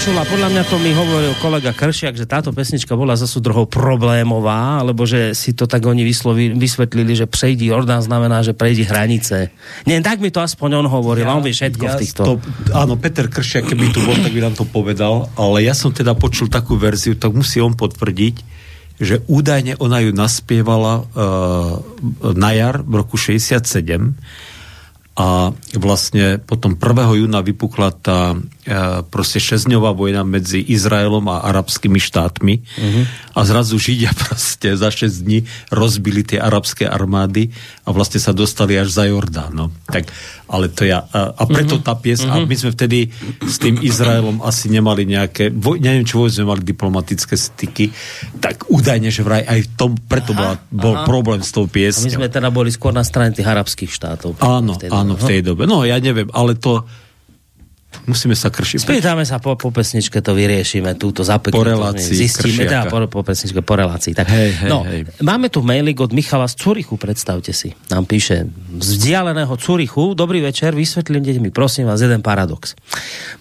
Počul a podľa mňa to mi hovoril kolega Kršiak, že táto pesnička bola za súdrohou problémová, alebo že si to tak oni vyslovi, vysvetlili, že prejdi Jordán znamená, že prejdi hranice. Nie, tak mi to aspoň on hovoril, ja, on vie všetko ja v týchto. To, áno, Peter Kršiak, keby tu bol, tak by nám to povedal, ale ja som teda počul takú verziu, tak musí on potvrdiť, že údajne ona ju naspievala uh, na jar v roku 67 a vlastne potom 1. júna vypukla tá e, proste šesťdňová vojna medzi Izraelom a arabskými štátmi uh-huh. a zrazu Židia proste za 6 dní rozbili tie arabské armády a vlastne sa dostali až za Jordán. No. Tak, ale to ja, a, a preto uh-huh. tá pies, uh-huh. a my sme vtedy s tým Izraelom asi nemali nejaké, voj, neviem, čo sme mali diplomatické styky, tak údajne, že vraj aj v tom, preto bola, bol aha. problém s tou piesňou. A my sme teda boli skôr na strane tých arabských štátov. Áno, áno, v tej dobe. No, ja neviem, ale to Musíme sa kršiť. Spýtame sa po, po pesničke, to vyriešime, túto zapekne. Po relácii Zistíme, teda po, po pesničke, po relácii. Tak, hej, hej, no, hej. Máme tu mailik od Michala z Curichu, predstavte si. Nám píše, z vzdialeného Curichu, dobrý večer, vysvetlím mi prosím vás jeden paradox.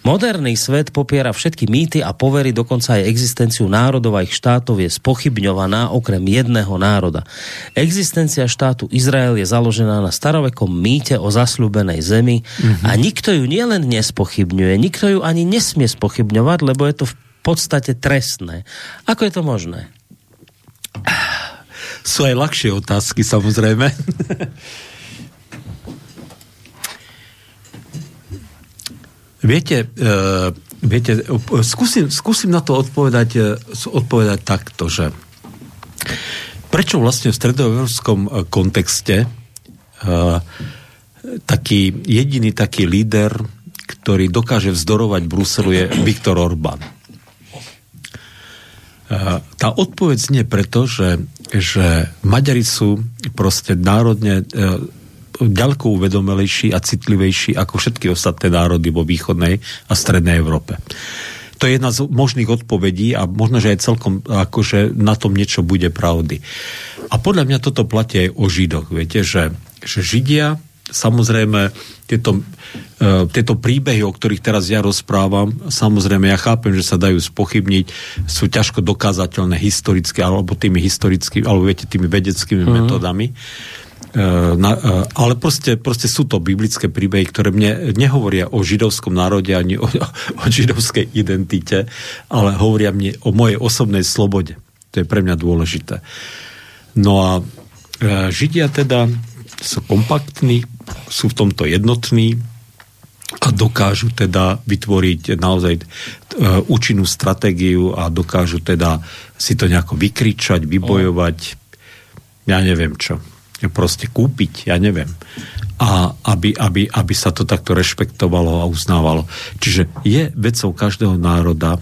Moderný svet popiera všetky mýty a povery, dokonca aj existenciu národov a ich štátov je spochybňovaná okrem jedného národa. Existencia štátu Izrael je založená na starovekom mýte o zasľúbenej zemi mm-hmm. a nikto ju nielen nespochybňuje, spochybňuje. Nikto ju ani nesmie spochybňovať, lebo je to v podstate trestné. Ako je to možné? Sú aj ľahšie otázky, samozrejme. viete, uh, viete skúsim, skúsim na to odpovedať, uh, odpovedať takto, že prečo vlastne v stredoeurópskom kontexte uh, taký jediný taký líder, ktorý dokáže vzdorovať Bruselu je Viktor Orbán. Tá odpoveď znie preto, že, že Maďari sú proste národne ďaleko uvedomelejší a citlivejší ako všetky ostatné národy vo východnej a strednej Európe. To je jedna z možných odpovedí a možno, že aj celkom akože na tom niečo bude pravdy. A podľa mňa toto platí aj o Židoch. Viete, že, že Židia samozrejme tieto, uh, tieto príbehy, o ktorých teraz ja rozprávam, samozrejme ja chápem, že sa dajú spochybniť, sú ťažko dokázateľné historicky, alebo tými historickými, alebo viete, tými vedeckými mm-hmm. metodami. Uh, na, uh, ale proste, proste sú to biblické príbehy, ktoré mne nehovoria o židovskom národe ani o, o židovskej identite, ale hovoria mne o mojej osobnej slobode. To je pre mňa dôležité. No a Židia teda sú kompaktní, sú v tomto jednotní a dokážu teda vytvoriť naozaj e, účinnú stratégiu a dokážu teda si to nejako vykričať, vybojovať, ja neviem čo, proste kúpiť, ja neviem. A aby, aby, aby sa to takto rešpektovalo a uznávalo. Čiže je vecou každého národa,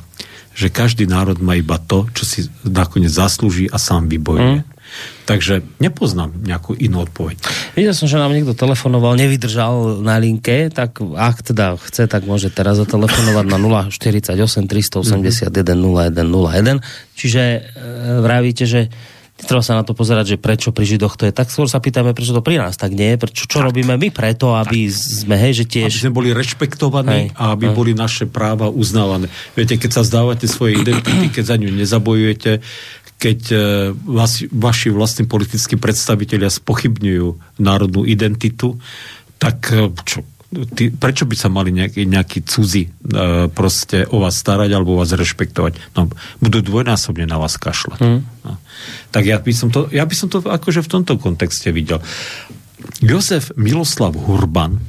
že každý národ má iba to, čo si nakoniec zaslúži a sám vybojuje. Mm. Takže nepoznám nejakú inú odpoveď. Videl som, že nám niekto telefonoval, nevydržal na linke, tak ak teda chce, tak môže teraz zatelefonovať na 048 381 0101. Čiže e, vravíte, že Treba sa na to pozerať, že prečo pri Židoch to je tak. Skôr sa pýtame, prečo to pri nás tak nie je. Prečo, čo tak. robíme my preto, aby tak. sme, hej, že tiež... Aby sme boli rešpektovaní hej. a aby hej. boli naše práva uznávané. Viete, keď sa zdávate svoje identity, keď za ňu nezabojujete, keď e, vás, vaši vlastní politickí predstavitelia spochybňujú národnú identitu, tak e, čo, ty, prečo by sa mali nejaký, nejaký cudzí e, proste o vás starať alebo vás rešpektovať? No, budú dvojnásobne na vás kašľať. Hmm. No. Tak ja by, som to, ja by som to akože v tomto kontexte videl. Jozef Miloslav Hurban,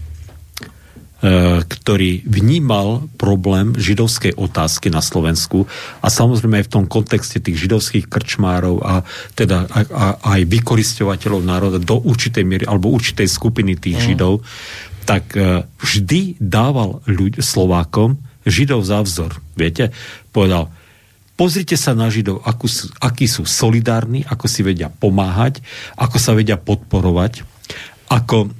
ktorý vnímal problém židovskej otázky na Slovensku a samozrejme aj v tom kontexte tých židovských krčmárov a teda a, a, aj vykoristovateľov národa do určitej miery alebo určitej skupiny tých mm. židov, tak e, vždy dával ľuď, Slovákom židov za vzor. Viete? Povedal, pozrite sa na židov, akú akí sú solidárni, ako si vedia pomáhať, ako sa vedia podporovať, ako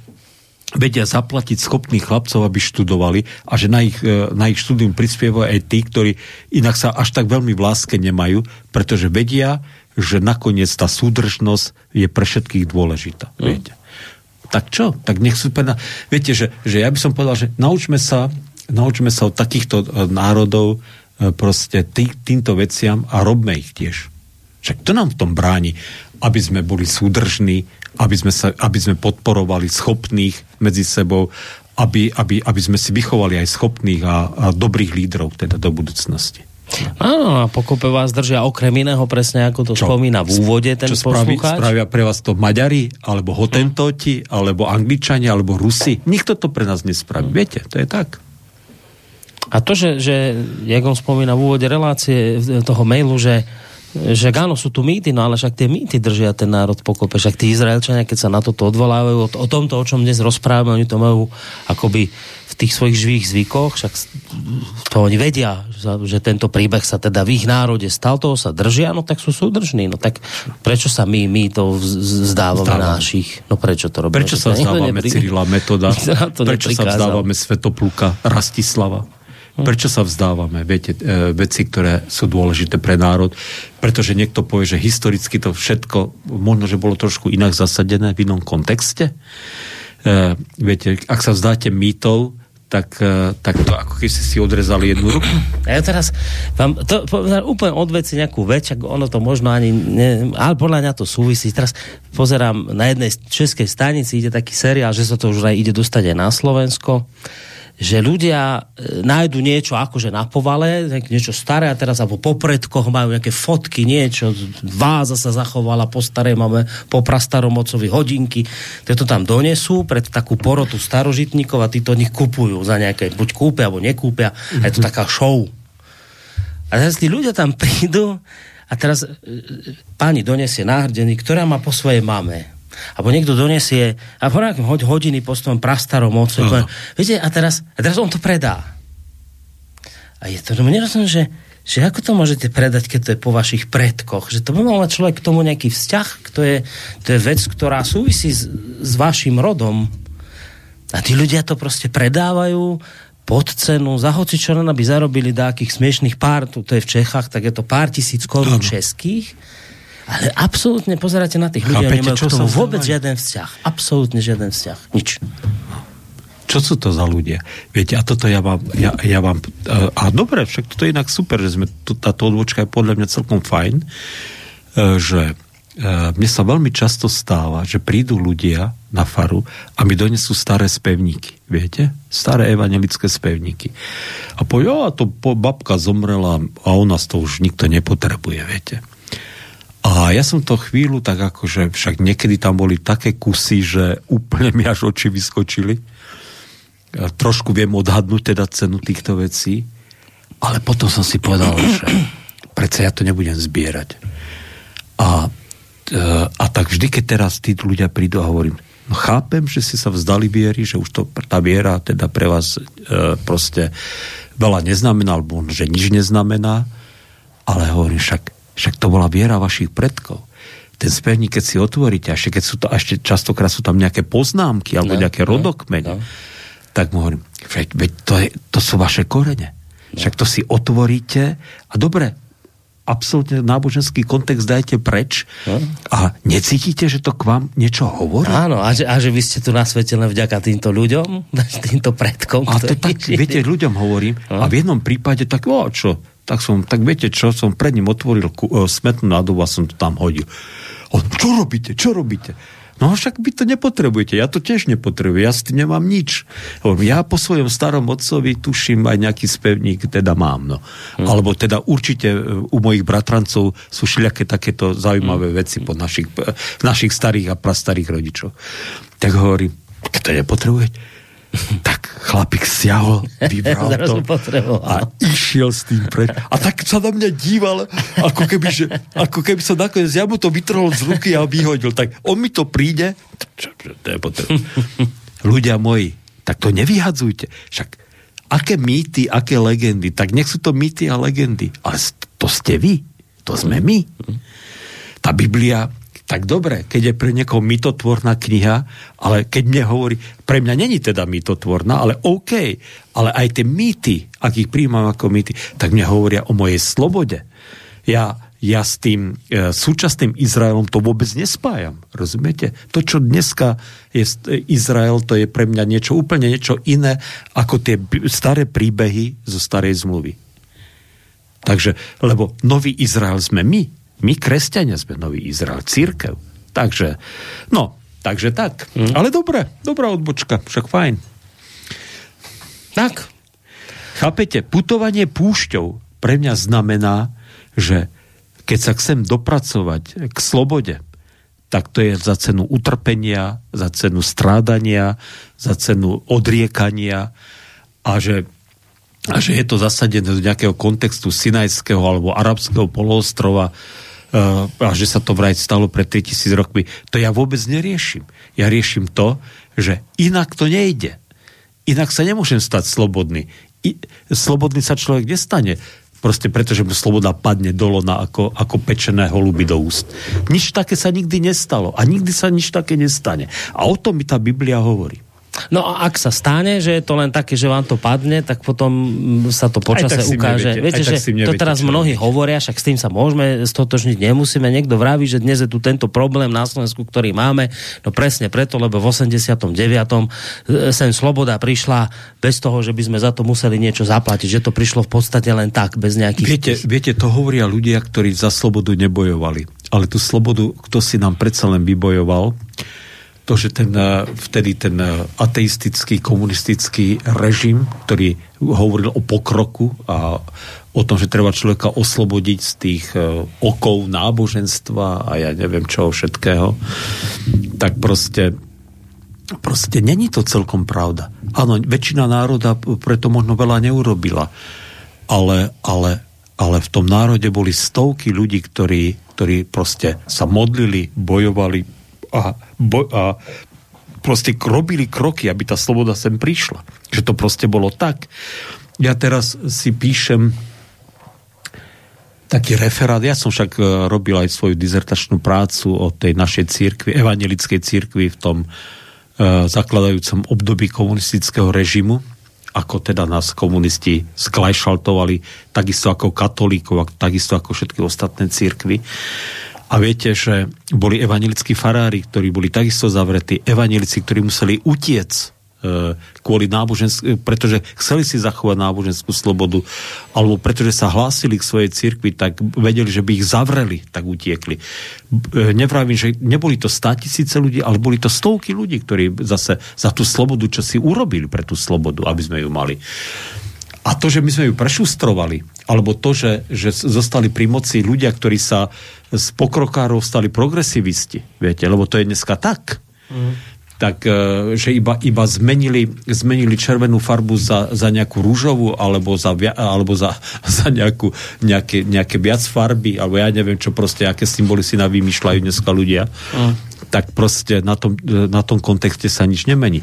vedia zaplatiť schopných chlapcov, aby študovali a že na ich, e, na ich štúdium prispievajú aj tí, ktorí inak sa až tak veľmi v láske nemajú, pretože vedia, že nakoniec tá súdržnosť je pre všetkých dôležitá. Mm. Viete? Tak čo? Tak nech sú pena... Viete, že, že ja by som povedal, že naučme sa, naučme sa od takýchto e, národov e, proste tý, týmto veciam a robme ich tiež. Však to nám v tom bráni, aby sme boli súdržní, aby sme, sa, aby sme podporovali schopných medzi sebou, aby, aby, aby sme si vychovali aj schopných a, a dobrých lídrov teda do budúcnosti. Áno, a pokope vás držia okrem iného, presne ako to čo? spomína v úvode ten čo spraví, spravia pre vás to Maďari, alebo Hotentoti, hmm. alebo Angličania, alebo Rusi. Nikto to pre nás nespraví. Hmm. Viete, to je tak. A to, že, že jak on spomína v úvode relácie toho mailu, že že áno, sú tu mýty, no ale však tie mýty držia ten národ pokope. Však tí Izraelčania, keď sa na toto odvolávajú, o, o tomto, o čom dnes rozprávame, oni to majú akoby v tých svojich živých zvykoch, však to oni vedia, že tento príbeh sa teda v ich národe stal, toho sa držia, no tak sú súdržní. No tak prečo sa my, my to vzdávame Zdávame. našich? No prečo to robíme? Prečo sa vzdávame Cyrila Metoda? Prečo sa vzdávame Svetopluka, Rastislava? Hm. Prečo sa vzdávame? Viete, e, veci, ktoré sú dôležité pre národ. Pretože niekto povie, že historicky to všetko možno, že bolo trošku inak zasadené v inom kontexte. E, viete, ak sa vzdáte mýtov, tak, e, tak to ako keď ste si odrezali jednu ruku. A ja teraz vám to povedal úplne od veci nejakú vec, ono to možno ani, ne, ale podľa mňa to súvisí. Teraz pozerám na jednej českej stanici, ide taký seriál, že sa to už aj ide dostať aj na Slovensko že ľudia e, nájdu niečo akože na povale, niečo staré a teraz alebo po predkoch majú nejaké fotky, niečo, váza sa zachovala po starej máme, po prastarom ocovi hodinky, to tam donesú pred takú porotu starožitníkov a tí to nich kupujú za nejaké, buď kúpia alebo nekúpia. A je to taká show. A teraz tí ľudia tam prídu a teraz e, e, pani donesie náhrdený, ktorá má po svojej mame alebo niekto donesie a po hoď hodiny po tom prastarom ocu. Uh-huh. Viete, a teraz, a teraz on to predá. A je to, no nerozumiem, že, že ako to môžete predať, keď to je po vašich predkoch? Že to by mal mať človek k tomu nejaký vzťah, to je, to je vec, ktorá súvisí s, s vašim rodom. A tí ľudia to proste predávajú pod cenu, za hoci čo len aby zarobili dákých smiešných pár, tu to je v Čechách, tak je to pár tisíc korún českých ale absolútne pozeráte na tých ľudí, nemajú k tomu vôbec žiaden vzťah. Absolútne žiaden vzťah. Nič. Čo sú to za ľudia? Viete, a toto ja vám... Ja, ja vám a dobre, však toto je inak super, že sme, táto odvočka je podľa mňa celkom fajn, e, že e, mne sa veľmi často stáva, že prídu ľudia na faru a mi donesú staré spevníky, viete? Staré evangelické spevníky. A po, jo, a to babka zomrela a u nás to už nikto nepotrebuje, viete? A ja som to chvíľu tak akože, však niekedy tam boli také kusy, že úplne mi až oči vyskočili. Ja trošku viem odhadnúť teda cenu týchto vecí, ale potom som si povedal, že predsa ja to nebudem zbierať. A, e, a tak vždy, keď teraz tí ľudia prídu a hovorím, no chápem, že si sa vzdali viery, že už to, tá viera teda pre vás e, proste veľa neznamená, alebo že nič neznamená, ale hovorím však, však to bola viera vašich predkov. Ten spevník, keď si otvoríte, a ešte keď sú to, a ešte častokrát sú tam nejaké poznámky alebo no, nejaké no, rodokmene, no. tak mu hovorím, veď to, je, to sú vaše korene. No. Však to si otvoríte a dobre, absolútne náboženský kontext dajte preč no. a necítite, že to k vám niečo hovorí? Áno, a že, a že vy ste tu na svete len vďaka týmto ľuďom, týmto predkom. A to tak, viete, ľuďom hovorím no. a v jednom prípade tak, o čo, tak som, tak viete čo, som pred ním otvoril ku, uh, smetnú nádobu a som to tam hodil. On, čo robíte, čo robíte? No však vy to nepotrebujete, ja to tiež nepotrebujem, ja s tým nemám nič. Ja po svojom starom otcovi tuším aj nejaký spevník, teda mám. No. Hmm. Alebo teda určite e, u mojich bratrancov sú všelijaké takéto zaujímavé hmm. veci po našich, e, našich starých a prastarých rodičov. Tak hovorím, to nepotrebujete? Tak chlapík siahol, vybral to a išiel s tým preč. A tak sa na mňa díval, ako keby, že, ako keby sa nakoniec, ja mu to vytrhol z ruky a vyhodil. Tak on mi to príde, Ľudia moji, tak to nevyhadzujte. Však aké mýty, aké legendy, tak nech sú to mýty a legendy. Ale to ste vy, to sme my. Tá Biblia tak dobre, keď je pre niekoho mytotvorná kniha, ale keď mne hovorí, pre mňa není teda mytotvorná, ale OK, ale aj tie mýty, ak ich príjmam ako mýty, tak mne hovoria o mojej slobode. Ja, ja s tým e, súčasným Izraelom to vôbec nespájam. Rozumiete? To, čo dneska je Izrael, to je pre mňa niečo úplne niečo iné ako tie staré príbehy zo starej zmluvy. Takže, lebo nový Izrael sme my, my, kresťania, sme nový Izrael, církev. Takže, no, takže tak. Mm. Ale dobre, dobrá odbočka, však fajn. Tak. Chápete, putovanie púšťou pre mňa znamená, že keď sa chcem dopracovať k slobode, tak to je za cenu utrpenia, za cenu strádania, za cenu odriekania a že, a že je to zasadené do nejakého kontextu sinajského alebo arabského poloostrova, a že sa to vraj stalo pred 3000 rokmi. To ja vôbec neriešim. Ja riešim to, že inak to nejde. Inak sa nemôžem stať slobodný. I, slobodný sa človek nestane. Proste preto, že mu sloboda padne do lona ako, ako pečené holuby do úst. Nič také sa nikdy nestalo. A nikdy sa nič také nestane. A o tom mi tá Biblia hovorí. No a ak sa stane, že je to len také, že vám to padne, tak potom sa to počase ukáže. Neviete, Viete, že to teraz mnohí hovoria, však s tým sa môžeme stotožniť, nemusíme. Niekto vraví, že dnes je tu tento problém na Slovensku, ktorý máme. No presne preto, lebo v 89. E, sem sloboda prišla bez toho, že by sme za to museli niečo zaplatiť. Že to prišlo v podstate len tak, bez nejakých... Viete, viete to hovoria ľudia, ktorí za slobodu nebojovali. Ale tú slobodu, kto si nám predsa len vybojoval, to že ten, e, vtedy ten e, ateistický, komunistický režim, ktorý hovoril o pokroku a o tom, že treba človeka oslobodiť z tých e, okov náboženstva a ja neviem čoho všetkého, tak proste proste není to celkom pravda. Áno, väčšina národa preto možno veľa neurobila, ale, ale, ale v tom národe boli stovky ľudí, ktorí, ktorí proste sa modlili, bojovali, a, bo, a proste robili kroky, aby tá sloboda sem prišla. Že to proste bolo tak. Ja teraz si píšem taký referát, ja som však e, robil aj svoju dizertačnú prácu o tej našej církvi, evangelickej církvi v tom uh, zakladajúcom období komunistického režimu, ako teda nás komunisti sklajšaltovali, takisto ako katolíkov, takisto ako všetky ostatné církvy. A viete, že boli evanilickí farári, ktorí boli takisto zavretí, evanilici, ktorí museli utiec e, kvôli náboženskú, pretože chceli si zachovať náboženskú slobodu, alebo pretože sa hlásili k svojej cirkvi, tak vedeli, že by ich zavreli, tak utiekli. E, nevravím, že neboli to stá tisíce ľudí, ale boli to stovky ľudí, ktorí zase za tú slobodu, čo si urobili pre tú slobodu, aby sme ju mali. A to, že my sme ju prešustrovali, alebo to, že, že zostali pri moci ľudia, ktorí sa z pokrokárov stali progresivisti, viete, lebo to je dneska tak. Mm. Tak, e, že iba, iba zmenili, zmenili červenú farbu za, za nejakú rúžovú alebo za, alebo za, za nejakú, nejaké, nejaké viac farby, alebo ja neviem čo proste, aké symboly si navymýšľajú dneska ľudia. Mm. Tak proste na tom, na tom kontexte sa nič nemení.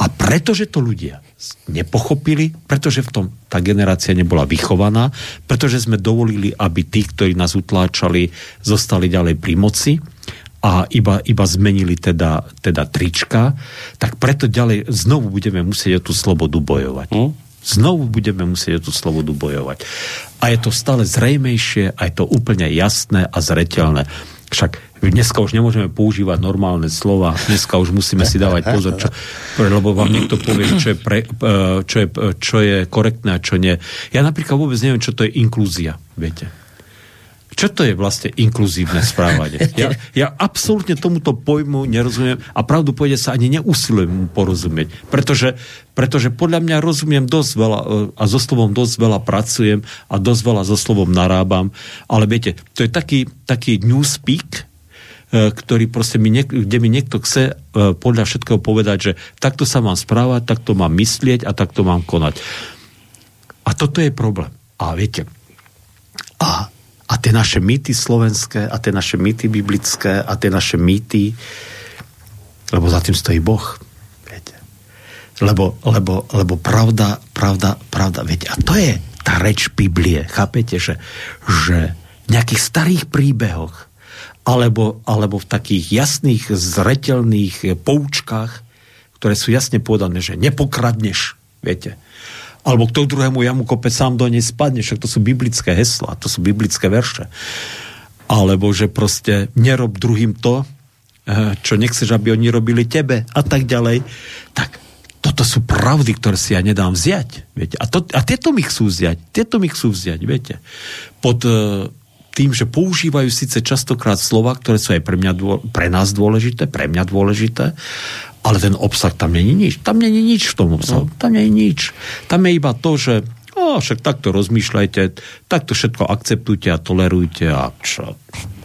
A pretože to ľudia nepochopili, pretože v tom tá generácia nebola vychovaná, pretože sme dovolili, aby tí, ktorí nás utláčali, zostali ďalej pri moci a iba, iba zmenili teda, teda trička, tak preto ďalej znovu budeme musieť o tú slobodu bojovať. Mm? Znovu budeme musieť o tú slobodu bojovať. A je to stále zrejmejšie, a je to úplne jasné a zretelné. Však dneska už nemôžeme používať normálne slova, dneska už musíme si dávať pozor, čo, lebo vám niekto povie, čo je, pre, e, čo, je, čo je korektné a čo nie. Ja napríklad vôbec neviem, čo to je inklúzia, viete. Čo to je vlastne inkluzívne správanie? Ja, ja absolútne tomuto pojmu nerozumiem a pravdu povede sa ani neusilujem mu porozumieť. Pretože, pretože podľa mňa rozumiem dosť veľa e, a so slovom dosť veľa pracujem a dosť veľa so slovom narábam. Ale viete, to je taký, taký newspeak, e, ktorý proste mi niek- kde mi niekto chce e, podľa všetkého povedať, že takto sa mám správať, takto mám myslieť a takto mám konať. A toto je problém. A viete, a a tie naše mýty slovenské a tie naše mýty biblické a tie naše mýty, lebo za tým stojí Boh. Viete. Lebo, lebo, lebo pravda, pravda, pravda. Viete, a to je tá reč Biblie. Chápete, že, že v nejakých starých príbehoch alebo, alebo v takých jasných, zretelných poučkách, ktoré sú jasne povedané, že nepokradneš, viete, alebo kto druhému jamu kope sám do nej spadne, však to sú biblické hesla, to sú biblické verše. Alebo že proste nerob druhým to, eh, čo nechceš, aby oni robili tebe a tak ďalej. Tak toto sú pravdy, ktoré si ja nedám vziať. Viete? A, to, a tieto mi chcú vziať. Tieto mi chcú vziať, viete. Pod uh, tým, že používajú síce častokrát slova, ktoré sú aj pre, mňa dô, pre nás dôležité, pre mňa dôležité, ale ten obsah tam není nič. Tam není nič v tom obsahu. No. Tam není nič. Tam je iba to, že o, však takto rozmýšľajte, takto všetko akceptujte a tolerujte a čo.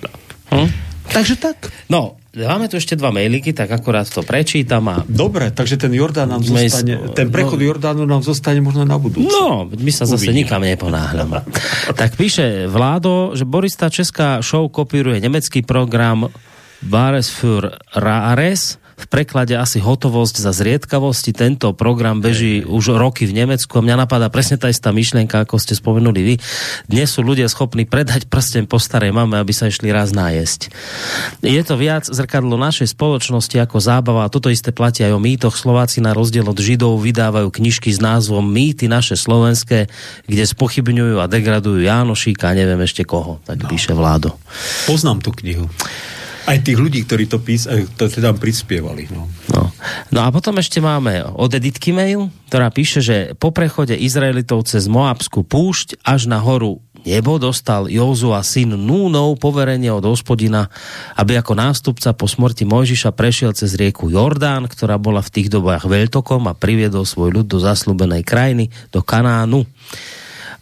Tak. Hm? Takže tak. No, Máme tu ešte dva mailiky, tak akorát to prečítam. A... Dobre, takže ten Jordán nám zostane, ten prechod no, Jordánu nám zostane možno na budúce. No, my sa zase Uvidíme. nikam neponáhľame. tak píše Vládo, že Borista Česká show kopíruje nemecký program Bares für Rares v preklade asi hotovosť za zriedkavosti. Tento program beží už roky v Nemecku a mňa napadá presne tá istá myšlienka, ako ste spomenuli vy. Dnes sú ľudia schopní predať prsten po starej mame, aby sa išli raz nájesť. Je to viac zrkadlo našej spoločnosti ako zábava a toto isté platí aj o mýtoch. Slováci na rozdiel od Židov vydávajú knižky s názvom Mýty naše slovenské, kde spochybňujú a degradujú Jánošíka a neviem ešte koho. Tak no. píše Vládo. Poznám tú knihu aj tých ľudí, ktorí to, pís, eh, to teda prispievali. No. No. no a potom ešte máme od Editky mail, ktorá píše, že po prechode Izraelitov cez Moabskú púšť až na horu nebo dostal Jozua syn Núnov poverenie od hospodina, aby ako nástupca po smrti Mojžiša prešiel cez rieku Jordán, ktorá bola v tých dobách veľtokom a priviedol svoj ľud do zaslúbenej krajiny, do Kanánu.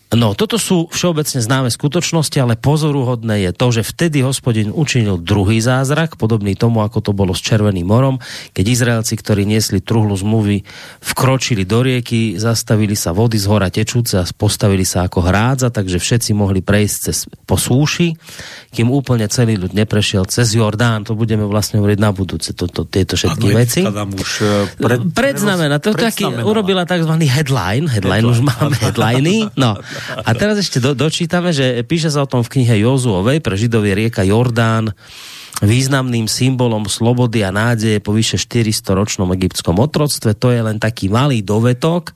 No, toto sú všeobecne známe skutočnosti, ale pozoruhodné je to, že vtedy hospodin učinil druhý zázrak, podobný tomu, ako to bolo s Červeným morom, keď Izraelci, ktorí niesli truhlu zmluvy, vkročili do rieky, zastavili sa vody z hora tečúce a postavili sa ako hrádza, takže všetci mohli prejsť cez, po súši, kým úplne celý ľud neprešiel cez Jordán. To budeme vlastne hovoriť na budúce, to, to, tieto všetky Ano, veci. Už e, pred, Predznamená, to taký, urobila tzv. headline, headline, headline. už máme headliny, no. A teraz ešte do, dočítame, že píše sa o tom v knihe Jozuovej, pre Židov rieka Jordán významným symbolom slobody a nádeje po vyše 400 ročnom egyptskom otroctve. To je len taký malý dovetok.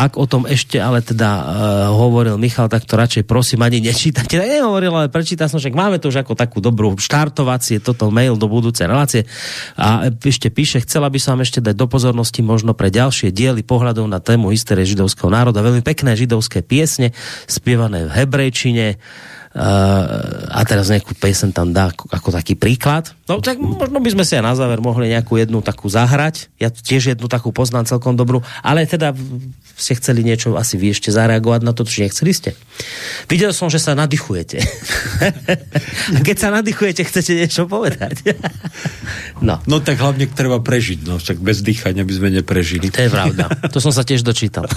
Ak o tom ešte ale teda uh, hovoril Michal, tak to radšej prosím ani nečítate. Tak nehovoril, ale prečítal som, že máme to už ako takú dobrú štartovacie, toto mail do budúcej relácie. A ešte píše, chcela by som ešte dať do pozornosti možno pre ďalšie diely pohľadov na tému histórie židovského národa. Veľmi pekné židovské piesne, spievané v hebrejčine a teraz nejakú pesen tam dá ako, ako taký príklad. No tak možno by sme si aj na záver mohli nejakú jednu takú zahrať. Ja tiež jednu takú poznám celkom dobrú, ale teda ste chceli niečo asi vy ešte zareagovať na to, či nechceli ste. Videl som, že sa nadýchujete. a keď sa nadýchujete, chcete niečo povedať. no. no tak hlavne treba prežiť, no však bez dýchania by sme neprežili. To je pravda. To som sa tiež dočítal.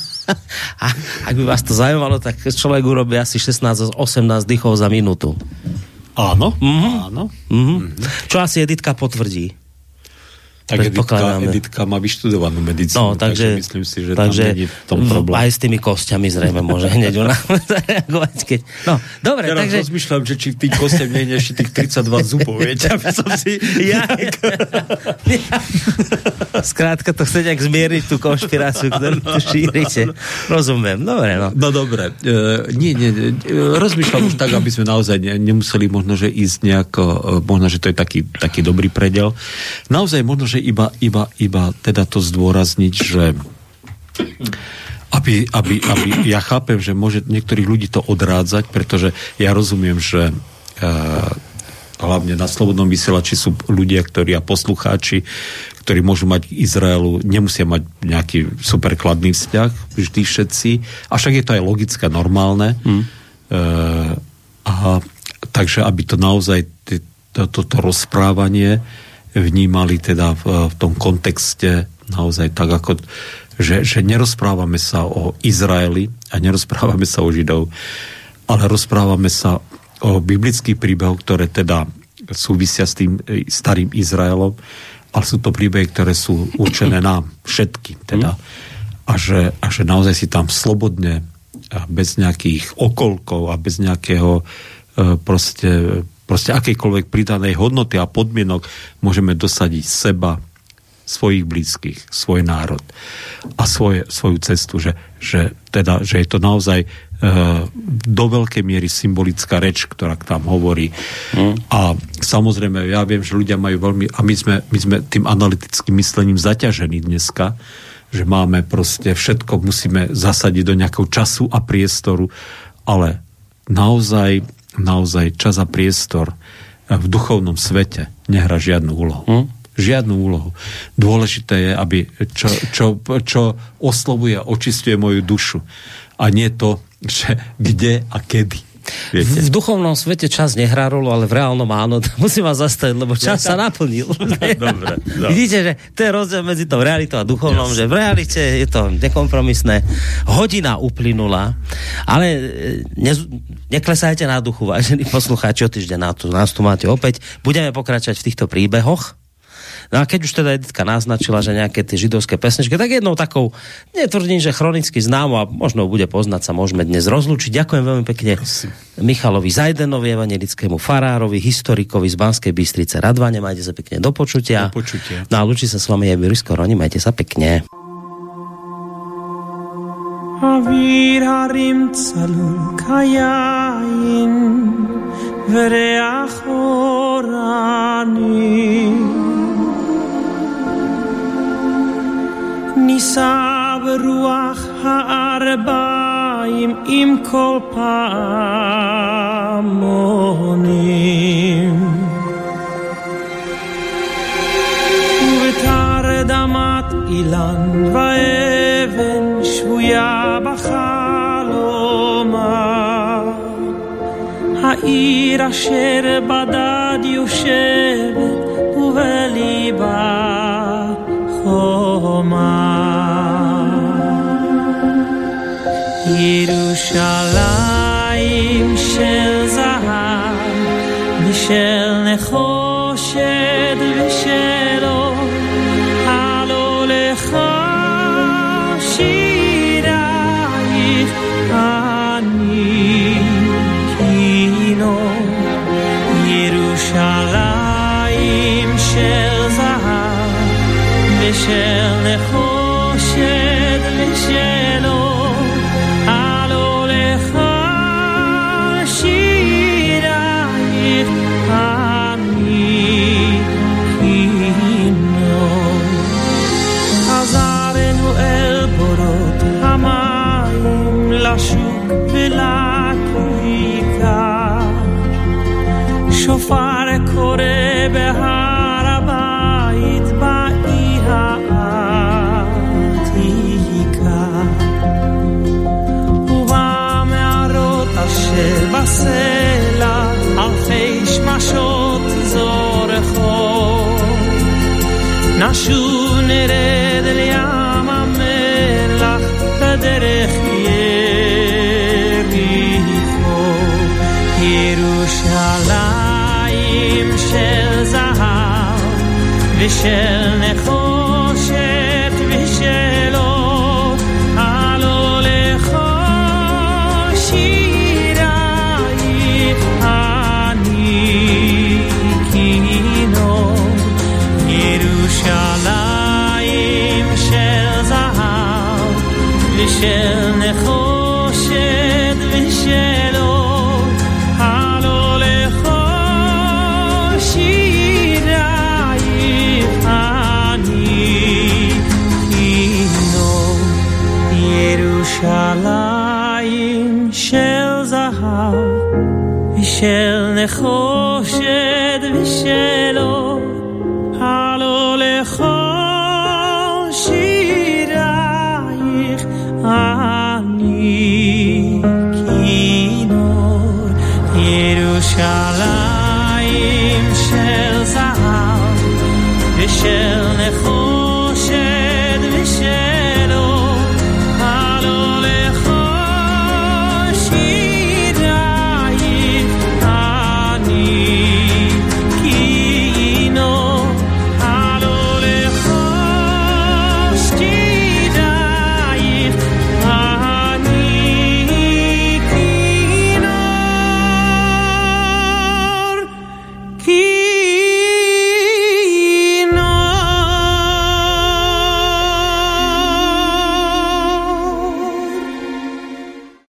a ak by vás to zaujímalo, tak človek urobí asi 16 18 dýchov za minútu. Áno, mm-hmm. áno. Mm-hmm. Čo asi Editka potvrdí. Tak Editka, Editka má vyštudovanú medicínu, no, takže, takže myslím si, že takže tam není v tom problém. Aj s tými kostiami zrejme môže hneď ona zareagovať. Keď... No, dobre, Teraz takže... rozmýšľam, že či v tých kostiach nie je ešte tých 32 zubov, viete, aby som si... Ja, ja, ja. Skrátka to chce nejak zmieriť tú konšpiráciu, ktorú tu šírite. Rozumiem, dobre, no. No dobre, e, nie, nie, nie, rozmýšľam už tak, aby sme naozaj ne, nemuseli možno, že ísť nejako, e, možno, že to je taký, taký dobrý predel. Naozaj možno, že iba, iba, iba teda to zdôrazniť, že aby, aby, aby, ja chápem, že môže niektorých ľudí to odrádzať, pretože ja rozumiem, že uh, hlavne na Slobodnom vysielači sú ľudia, ktorí a poslucháči, ktorí môžu mať k Izraelu, nemusia mať nejaký superkladný vzťah, vždy všetci. A však je to aj logické, normálne. Hmm. Uh, a, takže aby to naozaj toto to, to rozprávanie vnímali teda v, v tom kontexte naozaj tak, ako, že, že nerozprávame sa o Izraeli a nerozprávame sa o Židov, ale rozprávame sa o biblických príbehoch, ktoré teda súvisia s tým e, starým Izraelom, ale sú to príbehy, ktoré sú určené nám všetkým. Teda. A, že, a že naozaj si tam slobodne a bez nejakých okolkov a bez nejakého e, proste proste akejkoľvek pridanej hodnoty a podmienok môžeme dosadiť seba, svojich blízkych, svoj národ a svoje, svoju cestu, že, že, teda, že je to naozaj e, do veľkej miery symbolická reč, ktorá tam hovorí. Mm. A samozrejme, ja viem, že ľudia majú veľmi, a my sme, my sme tým analytickým myslením zaťažení dneska, že máme proste všetko, musíme zasadiť do nejakého času a priestoru, ale naozaj naozaj čas a priestor v duchovnom svete nehrá žiadnu úlohu. Hm? Žiadnu úlohu. Dôležité je, aby čo, čo, čo oslovuje a očistuje moju dušu. A nie to, že kde a kedy. Viete? V, duchovnom svete čas nehrá rolu, ale v reálnom áno. Musím vás zastaviť, lebo čas ja, sa naplnil. Dobre. Vidíte, že to je rozdiel medzi tou realitou a duchovnom, yes. že v realite je to nekompromisné. Hodina uplynula, ale e, ne, neklesajte na duchu, vážení poslucháči, o týždeň na tu, nás tu máte opäť. Budeme pokračovať v týchto príbehoch No a keď už teda Editka naznačila, že nejaké tie židovské pesničky, tak jednou takou, netvrdím, že chronicky známo a možno bude poznať sa, môžeme dnes rozlúčiť. Ďakujem veľmi pekne Prosím. Michalovi Zajdenovi, evangelickému farárovi, historikovi z Banskej Bystrice Radvane. Majte sa pekne do počutia. Do počutia. No a ľúči sa s vami aj Boris Koroni. Majte sa pekne. אוויר הרים צלול כיין וריח אורני נישא ברוח הארבעים מים עם כל פעמונים. ובתרדמת אילן ואבן שבויה בחלומה. העיר אשר בדד יושבת ובליבה Yerushalayim shel zahav, אשר בסלע אלפי שמשות זורחות נשוב נרד אל ים המלח בדרך יריחו ירושלים של זהב ושל נחושת ושל נחושת ושל אור ירושלים של זהב ושל נחושת